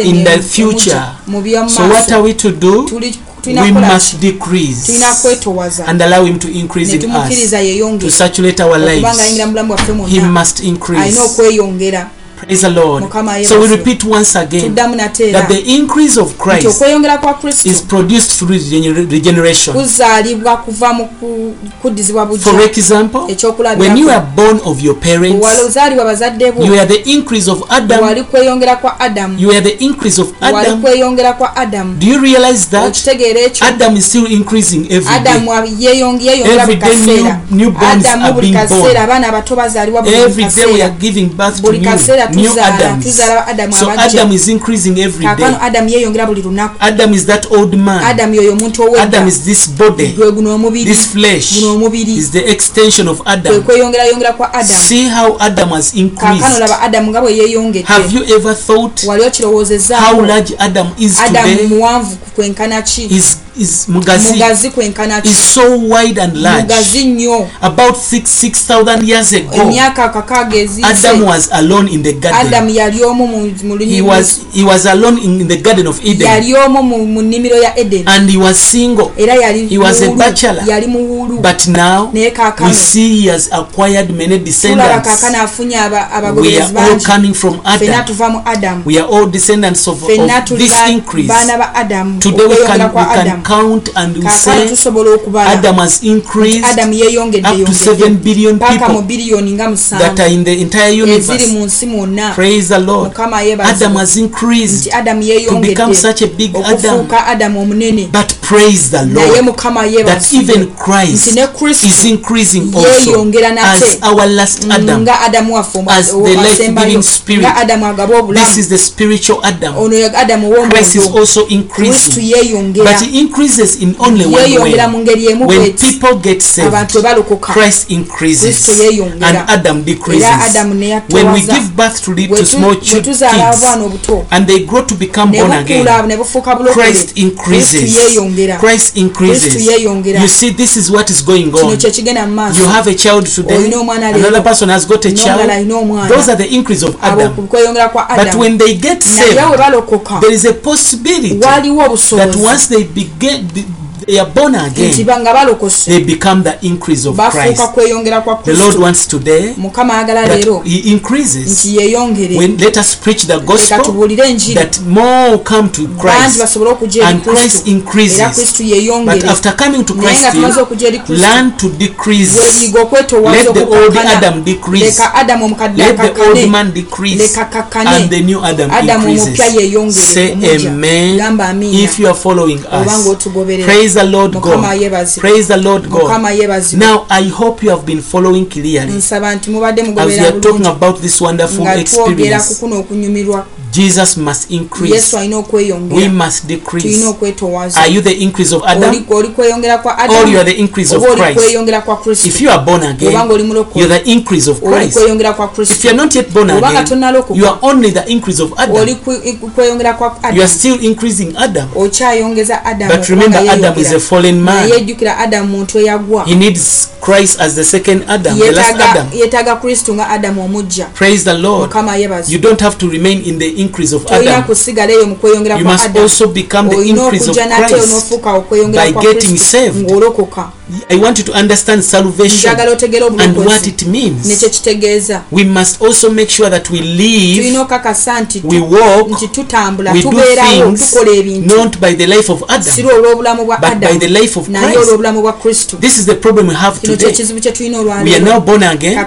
in the future. So what are we to do? We must decrease and allow Him to increase in us to saturate our lives. He must increase. Praise the Lord. So we repeat once again that the increase of Christ is produced through regeneration. For example, when you are born of your parents, you are the increase of Adam. You are the increase of Adam. Do you realize that Adam is still increasing every day? Every day new, new bones are being born. Every day we are giving birth to new new Adams. tuzaala adamu So abajja Adam is increasing every day. kaakano adamu yeeyongera buli lunaku Adam is that old man. adamu yoyo omuntu owedda Adam is this body. gwe guno omubiri This flesh guno omubiri is the extension of kwe Adam. kweyongerayongera kwa adamu See how Adam has increased. laba adamu nga bwe yeeyongedde Have you ever thought wali how okirowoozezaawo large Adam is adamu today? muwanvu kwenkana ki Is is mugazi mugazi kwenkana ki is so wide and large. mugazi nnyo About six six thousand years ago, emyaka kakaaga eziise Adam was alone in the garden. adam yali omu mu- mu He was he was alone in the garden of Eden, yali omu mu- nnimiro ya eden and he was single. era yali He was a bachelor. yali muwulu But now naye we see he has acquired many tulaba descendants. kaakano afunye aba- We are all coming from fenna Adam. tuva mu adam We are all descendants of, of this increase. baana ba adam Today we can, we can Count and we say Adam has increased up to 7 billion people that are in the entire universe. Praise the Lord. Adam has increased to become such a big Adam. But praise the Lord that even Christ is increasing also as our last Adam, as the life-giving spirit. This is the spiritual Adam. Christ is also increasing. But in increases in only one way. When people get saved, Christ increases and Adam decreases. When we give birth to, little small kids and they grow to become born again, Christ increases. Christ increases. You see, this is what is going on. You have a child today, another person has got a child. Those are the increase of Adam. But when they get saved, there is a possibility that once they begin get the, they are born again, they become the increase of Christ. The Lord wants today that He increases. When let us preach the gospel that more come to Christ and Christ increases. But after coming to Christ, you learn to decrease. Let the old Adam decrease. Let the old man decrease. And the new Adam increases. Say amen. If you are following us. ng'otugoberera Praise the Lord God. Praise the Lord God. Now I hope you have been following clearly as we are talking about this wonderful experience. Jesus must increase. yesu alina We okweyongera must tulina decrease. Are you the increase of Adam Oli- oli kweyongera kwa or you are the increase of Christ? kweyongera kwa kristo If you are born obanga again, mulokole you're the increase of Christ. kweyongera kwa If you're not yet born obanga again, you are only the increase of Adam. oli kweyongera kwa You are still increasing Adam. okyayongeza But remember, Adam is a fallen man. naye ejjukira muntu eyagwa He needs Christ as the second Adam, the last Adam. yeetaaga kristo nga adamu omujja Praise the Lord. mukama yebaza You don't have to remain in the increase of Adam. kusigala eyo mu kweyongera You must also become the increase of Christ by getting saved. I want you to understand salvation and what it means. We must also make sure that we live, okakasa nti tu- we walk, we do things not by the life of Adam. but by the life of Christ. olw'obulamu bwa kristo This is the problem we have today. kyekizibu kye tulina We are now born again,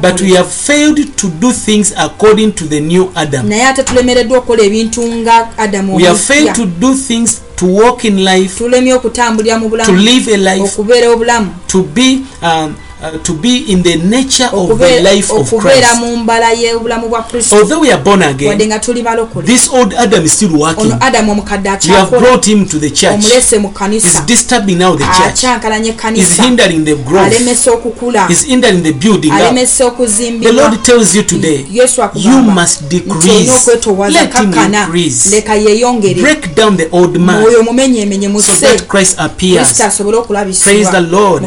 but we have failed to do things according to the new Adam. tulemereddwa okukola ebintu nga adamu to walk in life tulemye okutambulira mu bulamu obulamu. to be um, uh, to be in the nature of the life of Christ. Although we are born again, this old Adam is still working. You have brought him to the church. He's disturbing now the church. He's hindering the growth. He's hindering the building up. The Lord tells you today, you must decrease. Let him increase. Break down the old man so that Christ appears. Praise the Lord.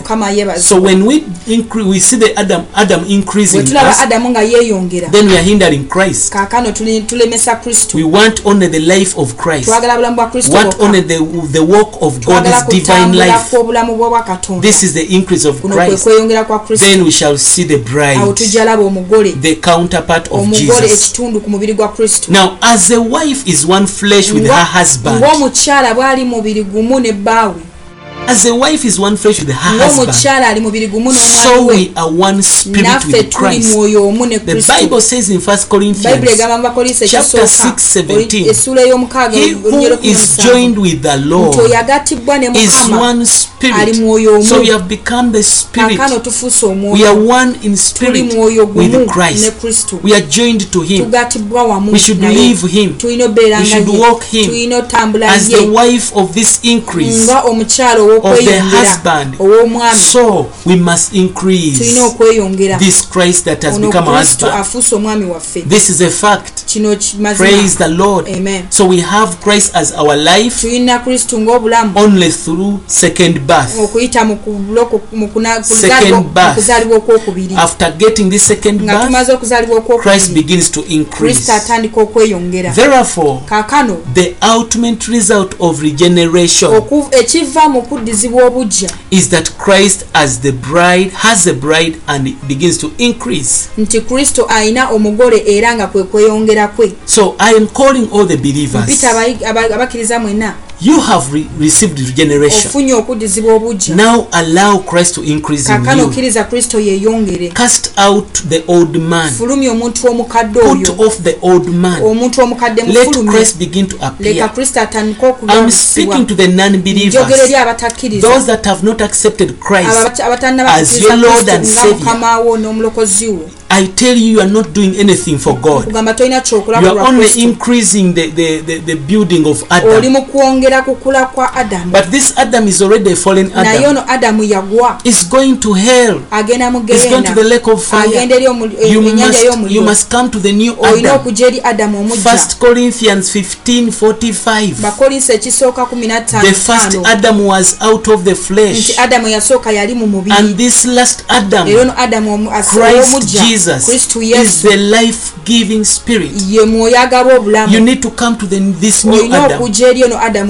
So when we increase, we see the Adam Adam increasing in us, adamu nga yeeyongera. Then we are hindering Christ. kaakano tulemesa kristo. We want only the life of Christ. twagala bulamu bwa kristo Want only the the work of God's divine life. kw'obulamu bw'obwa katonda. This is the increase of Christ. kwa kristo. Then we shall see the awo bride, tujja laba omugole. The counterpart of omugole ekitundu ku mubiri gwa kristo. Now, as a wife is one flesh with her husband, ng'omukyala bw'ali mubiri gumu ne bbaawe as a wife is one flesh with her husband, ali mubiri gumu so we are one spirit with tuli Christ. mwoyo omu ne The kristo Bible says in 1 bayibuli Corinthians, egamba mu bakolinso chapter ekisooka 6, 17, essuula ey'omukaaga he who olunyolo kumi is joined with the Lord oyo agattibwa ne is one ali spirit. mwoyo So omu we have become the spirit. kaakano tufuuse We are one in tuli spirit mwoyo gumu with ne Christ. kristo We are joined to Him. tugattibwa wamu We should naye. live Him. tulina obeera We nga should walk Him tulina otambula as the wife of this increase. Nga husband. ow'omwami So we must tulina increase okweyongera this Christ that has become a husband. afuuse omwami waffe This is a fact. kino ki- Praise the Lord. Amen. So we have Christ as our life tulina kristo ng'obulamu only through second birth. okuyita mu kuzaalibwa- okwokubiri After getting this second nga birth, tumaze okuzaalibwa Christ okwokubiri begins to increase. okweyongera Therefore, the ultimate result of regeneration kuddizibwa obujja is that Christ as the bride has a bride and begins to increase. nti kristo alina omugole era nga kwe kweyongera kwe So I am calling all the believers. mpita aba- abakkiriza mwenna You have re- received regeneration. ofunye okuddizibwa obujja Now allow Christ to increase in kaakano okkiriza kristo yeeyongere Cast out the old man. fulumya omuntu omukadde Put off the old man. omuntu omukadde Let Christ begin to leka kristo atandike I'm speaking to the njogera eri abatakkiriza those that have not accepted Christ. as your Lord and Savior. mukama wo n'omulokozi wo I tell you, you are not doing anything for God. You are only increasing the, the, the, the building of Adam. kukula kwa but this adam is already a fallen adam. Naye ono adamu yagwa. Is going to hell. Agenda mu gehennaagenda eri eh, ennyanja y'omuliro olina okujja eri adamu omujja. Bakolinsa ekisooka 15nti adamu yasooka yali mu mubiri. And this last adam era ono adamu omujja kristu yesu ye mwoyo agaba obulamu. Olina okujja this new Adam.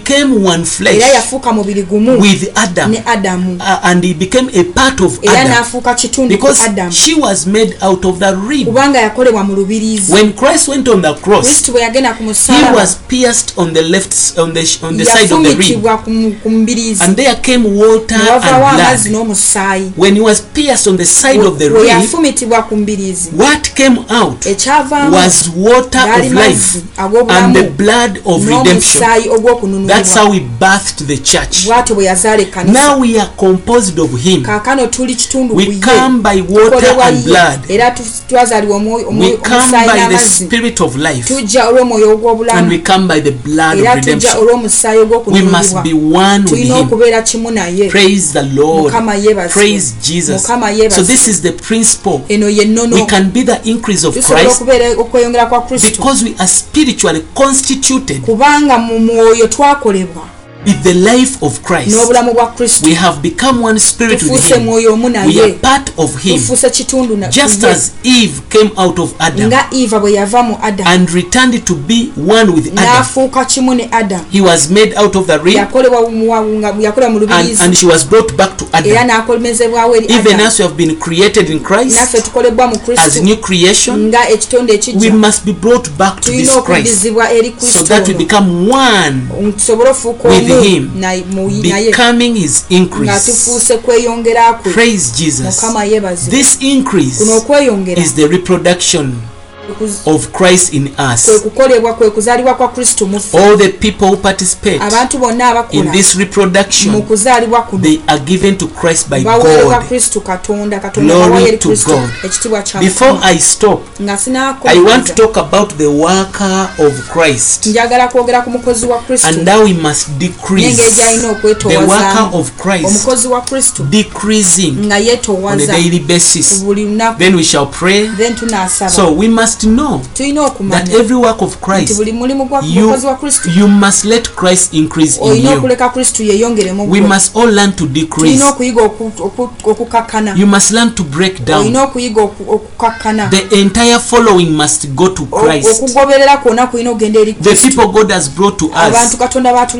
one era flesh yafuuka mubiri gumu. with Adam. Ne adamu. Uh, and he became a part of Adam. n'afuuka kitundu ku because adamu she was made out of the rib. kubanga yakolebwa mu lubirizi. When Christ went on the cross, kristo bwe yagenda ku he was pierced on the left on the on the side of the rib. yafumitibwa ku mu- ku mbiriizi and there came water and blood. When he was pierced on the side of the rib, yafumitibwa ku mbiriizi what came out was water of life and the blood of redemption. That's how we birthed the church. bw'atyo bwe yazaala ekkanisa Now we are composed of Him. kaakano tuli kitundu We come by water and blood. era twazaalibwa We come by the Spirit of life. tujja olw'omwoyo And we ogw'obulamu come by the blood of redemption. olw'omusaayi We ogw'okununulibwa must be one with Him. okubeera kimu naye Praise the Lord. Mukama yeebazibwe. Praise Jesus. Mukama yeebazibwe. So this is the principle. eno ye nnono We can be the increase of Christ okweyongera kwa kristo because we are spiritually constituted kubanga mu mwoyo 过滤不好 with the life of Christ. We have become one spirit with Him. We are part of Him. Just as Eve came out of Adam and returned to be one with Adam. He was made out of the rib and, and she was brought back to Adam. Even as we have been created in Christ as new creation, we must be brought back to this Christ so that we become one, with him becoming his increase. praise jesus. This increase is the reproduction of Christ in us. All the people who participate in this reproduction, they are given to Christ by God. Glory to God. Before I stop, I want to talk about the worker of Christ. And now we must decrease. The worker of Christ decreasing on a daily basis. Then we shall pray. So we must know tulina that every work of Christ, you, you must let Christ increase in you. We must all learn to decrease. You must learn to break down. The entire following must go to Christ. The people God has brought to us,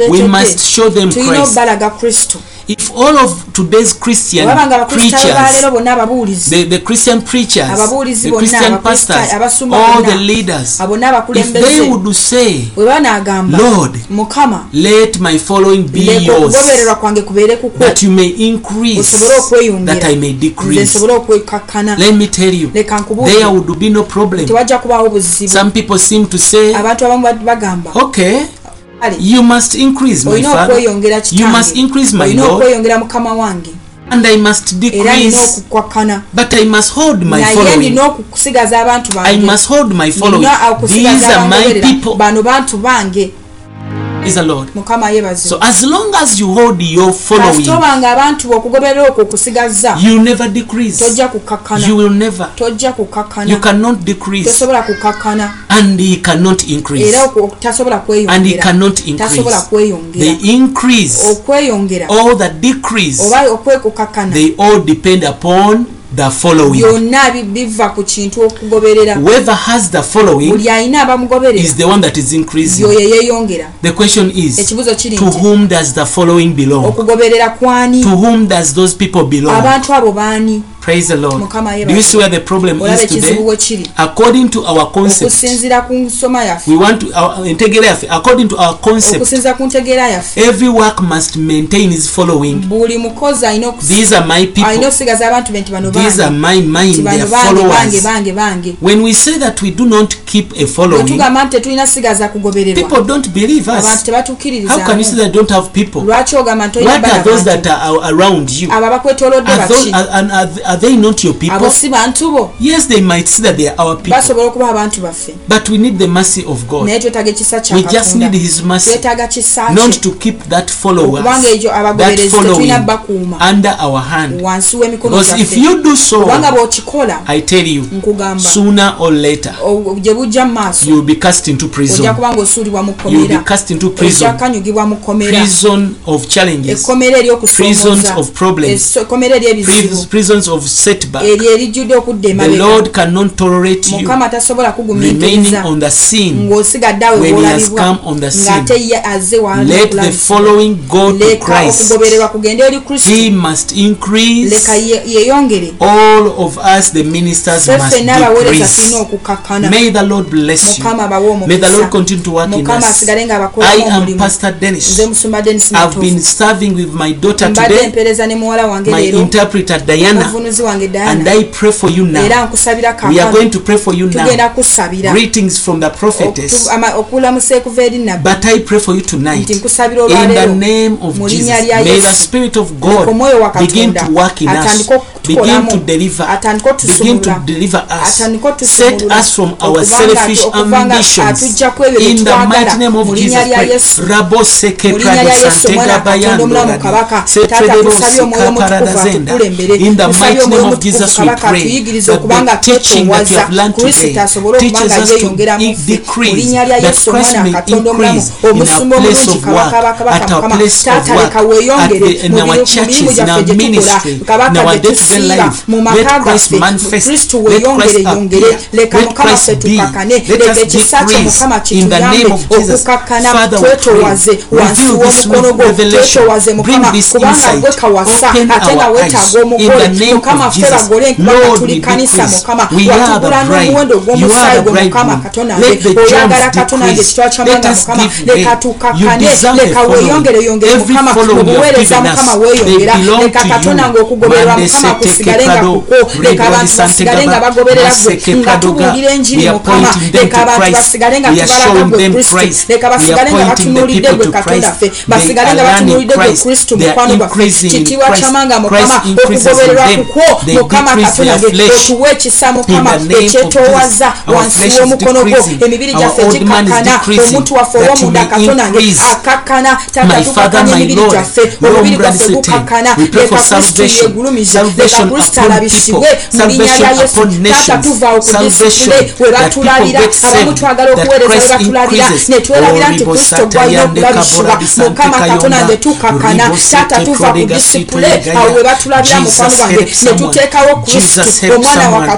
we must show them Christ. if all of today's christian preachers the, the christian preachers the christian pastors all the leaders if they would say lord let my following be yours that you may increase that i may decrease. let me tell you there would be no problem. some people seem to say okay you must increase, my father, you must increase, my Lord, mukama wange. And I must decrease, but I must hold my following. I must hold my following. These are my people. bano bantu bange Is the Lord. mukama yebaze. So as long as you hold your following, kasitoba nga abantu bokugoberera okwo okusigazza you never decrease. tojja kukakkana You will never. tojja You kukakkana cannot decrease, tosobola kukakkana and he cannot increase. era tasobola And he kweyongera cannot increase. tasobola The kweyongera increase. Okweyongera. Or the decrease, oba okwekukakkana they all depend upon the following. byonna biva ku kintu okugoberera Whoever has the following buli alina abamugoberera is the one that is increasing. yoyo yeeyongera The question is, ekibuzo kiri to whom does the following belong? okugoberera kwani To whom does those people belong? abantu abo baani Praise the Lord. Do you see where the problem is today? According to our concept, we want to our integrate yaffe, according to our concept. Every work must maintain his following. These are my people. these are my mind bange followers. when we say that we do not keep a following people don't believe us. How can you say that don't have people? What are those that are around you? Are, those, are, are, are are they not your people? Abo si bantu bo. Yes they might say that they are our people. Basobola okuba abantu baffe. But we need the mercy of God. Naye twetaaga ekisa kya we just need his mercy. Twetaaga kisa not to keep that followers ekyo that abagoberezi following tetulina bakuuma. under our hand. Wansi w'emikono because if you do so kubanga bw'okikola I tell you nkugamba. sooner or later gye bujja mu maaso you will be cast into ojja prison kuba ng'osuulibwa mu you will be cast into ojja prison. kanyugibwa mu kkomera. Prison of challenges. Ekkomera prisons of problems. Ekkomera ery'ebizibu prisons of setback eryo erijjudde okudda the emabega. Lord cannot tolerate you mukama tasobola remaining kugumiikiriza on the scene ng'osigadde awe when he has bwolabibwa come on the scene. ng'ate ye azze let the following go to leka Christ. okugobererwa kugende eri kristo. He must increase leka ye- yeyongere. all of us the ministers ffe must ffenna abaweereza decrease. tulina okukakkana. May the Lord bless you. Mukama abawe may the Lord omukisa continue to work in mukama us. asigale I ng'abakolamu am omulimu. Pastor Dennis. Nze musumba denis I've been serving with my daughter mbadde today. empeereza ne muwala wange my leero. interpreter Diana mukulembeze wange danaera nkusabira tugenda kusabiraokulamusa ekuva eri nabbanti nkusabira olwaleero mu linnya lya yesu. Omwoyo wa katonda atandike begin to deliver. begin to deliver us. set us from our selfish ambitions. in the mighty name of jesus christ. Rabo sekepradosantegabayandolarasetrederosikapararazenda in the mighty name of jesus we pray that the teaching that you have learned today teaches us to decrease that christ may increase in our place of work at our place of work at the, in our churches in our ministry in our day-to-day life. Let Christ manifest. Let Christ appear. Let Christ be. Let us decrease in the name of Jesus. Father, we pray. Reveal this revelation. Bring this insight. Open our eyes in the name of Jesus. Lord, we decrease. We are the bride. You are the bridegroom. Let the germs decrease. Let us give way. You deserve. Every following you have given us, they belong to you. Mande tesigale nga kuko leka abantu basigale salvation upon people. salvation upon nations. Salvation that people get saved that Christ increases. oribo satayande kabora bisante kayonda. oribo sete kodega situ yegaya Jesus help someone. Jesus help someone.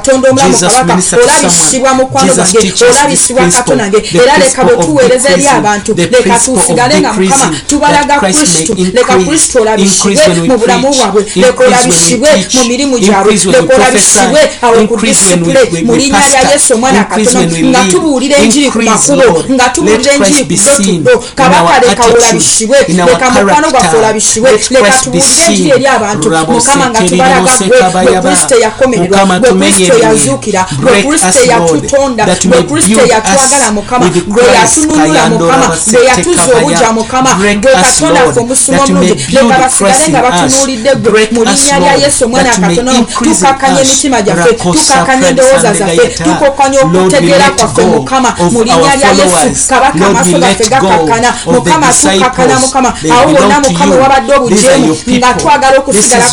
Jesus minister to someone. Jesus teach us this principle. the principle of decreasing the principle of decreasing that Christ may increase. Increase when we preach. increase when we teach mu mirimu gyabwe lekola bisibwe awo ku disipule mu linnya lya yesu omwana katono nga tubuulira enjiri ku makubo nga tubuulira enjiri ku dotuddo kabaka leka olabisibwe leka mukwano gwaffe olabisibwe leka tubuulire enjiri eri abantu. Mukama nga tubalaga gwe gwe kristo yakomererwa gwe kristo yazuukira gwe kristo yatutonda gwe kristo yatwagala mukama gwe yatununula mukama gwe yatuza obuja mukama gwe katonda ffe omusuma omulungi leka basigale nga batunuulidde gwe mu linnya lya yesu omwana tukakataka tukakanye emitima gyaffe tukakanye endowooza zaffe tukokanye okutegeera kwaffe mukama mu linnya lya yesu. kabaka gaffe gakakana mukama tukakana mukama. Awo wonna mukama wabadde obujeemu nga twagala okusigala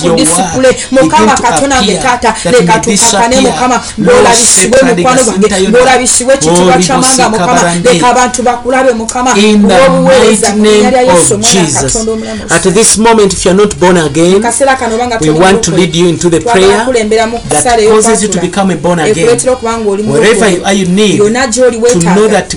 ku mukama katona nge taata leka tukakane mukama. Mukwano gwange kyamanga mukama. Leka abantu bakulabe mukama. Olwobuweereza mu linnya lya yesu omwana katonda omulamu at this moment if you are not born again we want to lead you into the prayer that causes you to become a born again. Wherever you are, you need to know that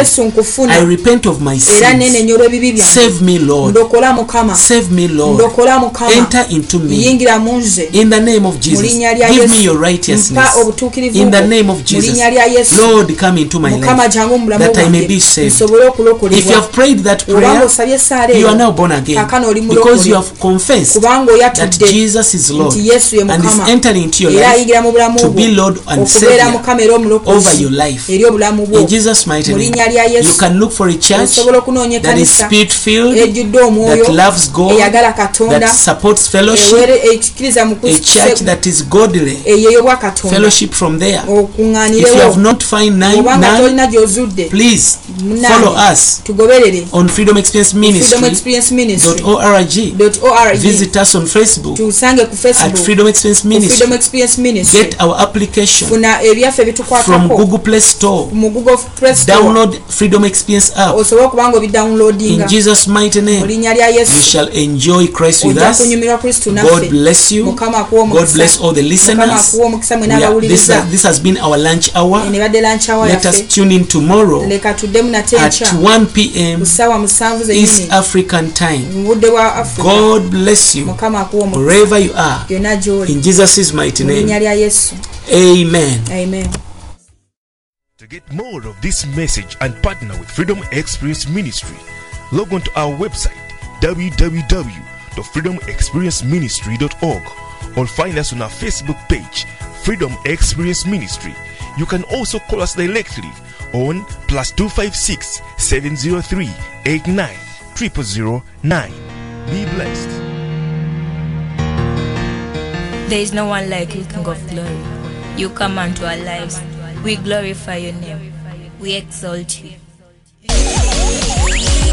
yesu nkufuna era nenenyola ebibi byandokola mukama. Ndokola mukamayingira mu nze. Mu linnya lya yesupa obutuukirivu mu linnya lya yesu. Jangu mulamusobole okulokolebwaobanga osabye esaala eyokakana oli mulokolekubanga oyatuddenti yesu ye mukama. era ayingira mu bulamu bwo. Okubeera mukama era omulokozi eri obulamu bwo. Mu linnya lya yesu. Osobola okunoonya ekkanisa ejjudde omwoyo eyagala katonda. ekikkiriza eh, mu eyo ey'obwakatondaokuŋŋaanirewoobanga tolina gy'ozudde follow us tugoberere. on freedom experience ministry, freedom experience ministry .org. .org. visit us on facebook tusange ku facebook at freedom experience ministry, freedom experience ministry. get our application funa ebyaffe bitukwatako from google play store. mu google play store. Download Freedom Experience app. osobole okuba nga In obidownloadinga Jesus' mighty mu name, linnya lya you yesu shall enjoy Christ with us. kunyumirwa kristo God naffe bless you. mukama akuwa God omukisa bless all the listeners. akuwa omukisa mwe n'abawuliriza this has been our lunch hour. ne badde lanchawa Let us tune in tomorrow leka tuddemu nate at nkya 1 p.m. ku ssaawa musanvu East zenyini African time. mu budde bwa afrika God bless you mukama akuwa omukisa wherever you are. yonna gy'oli In Jesus' mighty mu linnya name. lya yesu Amen. amen get more of this message and partner with Freedom Experience Ministry, log on to our website www.freedomexperienceministry.org or find us on our Facebook page, Freedom Experience Ministry. You can also call us directly on plus 256 703 89 0009. Be blessed. There is no one like you, King of Glory. You come unto our lives. We glorify your name. We exalt you.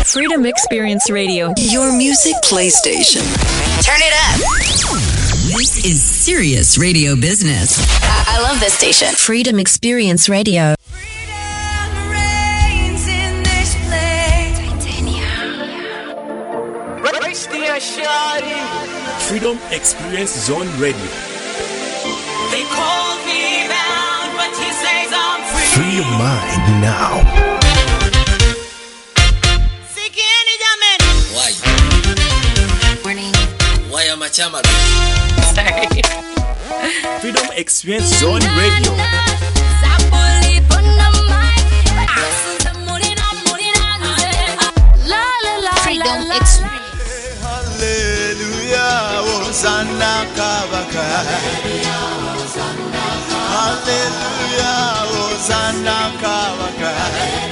Freedom Experience Radio. Your music playstation. Turn it up. This is serious radio business. I, I love this station. Freedom Experience Radio. Freedom reigns in this place. Freedom Experience Zone Radio. your mind now. Why? Morning. Why am I? Sorry. Freedom Experience Zone Radio. Freedom Hallelujah, Hosanna Kavaka. Hallelujah, Sanam Kavakai.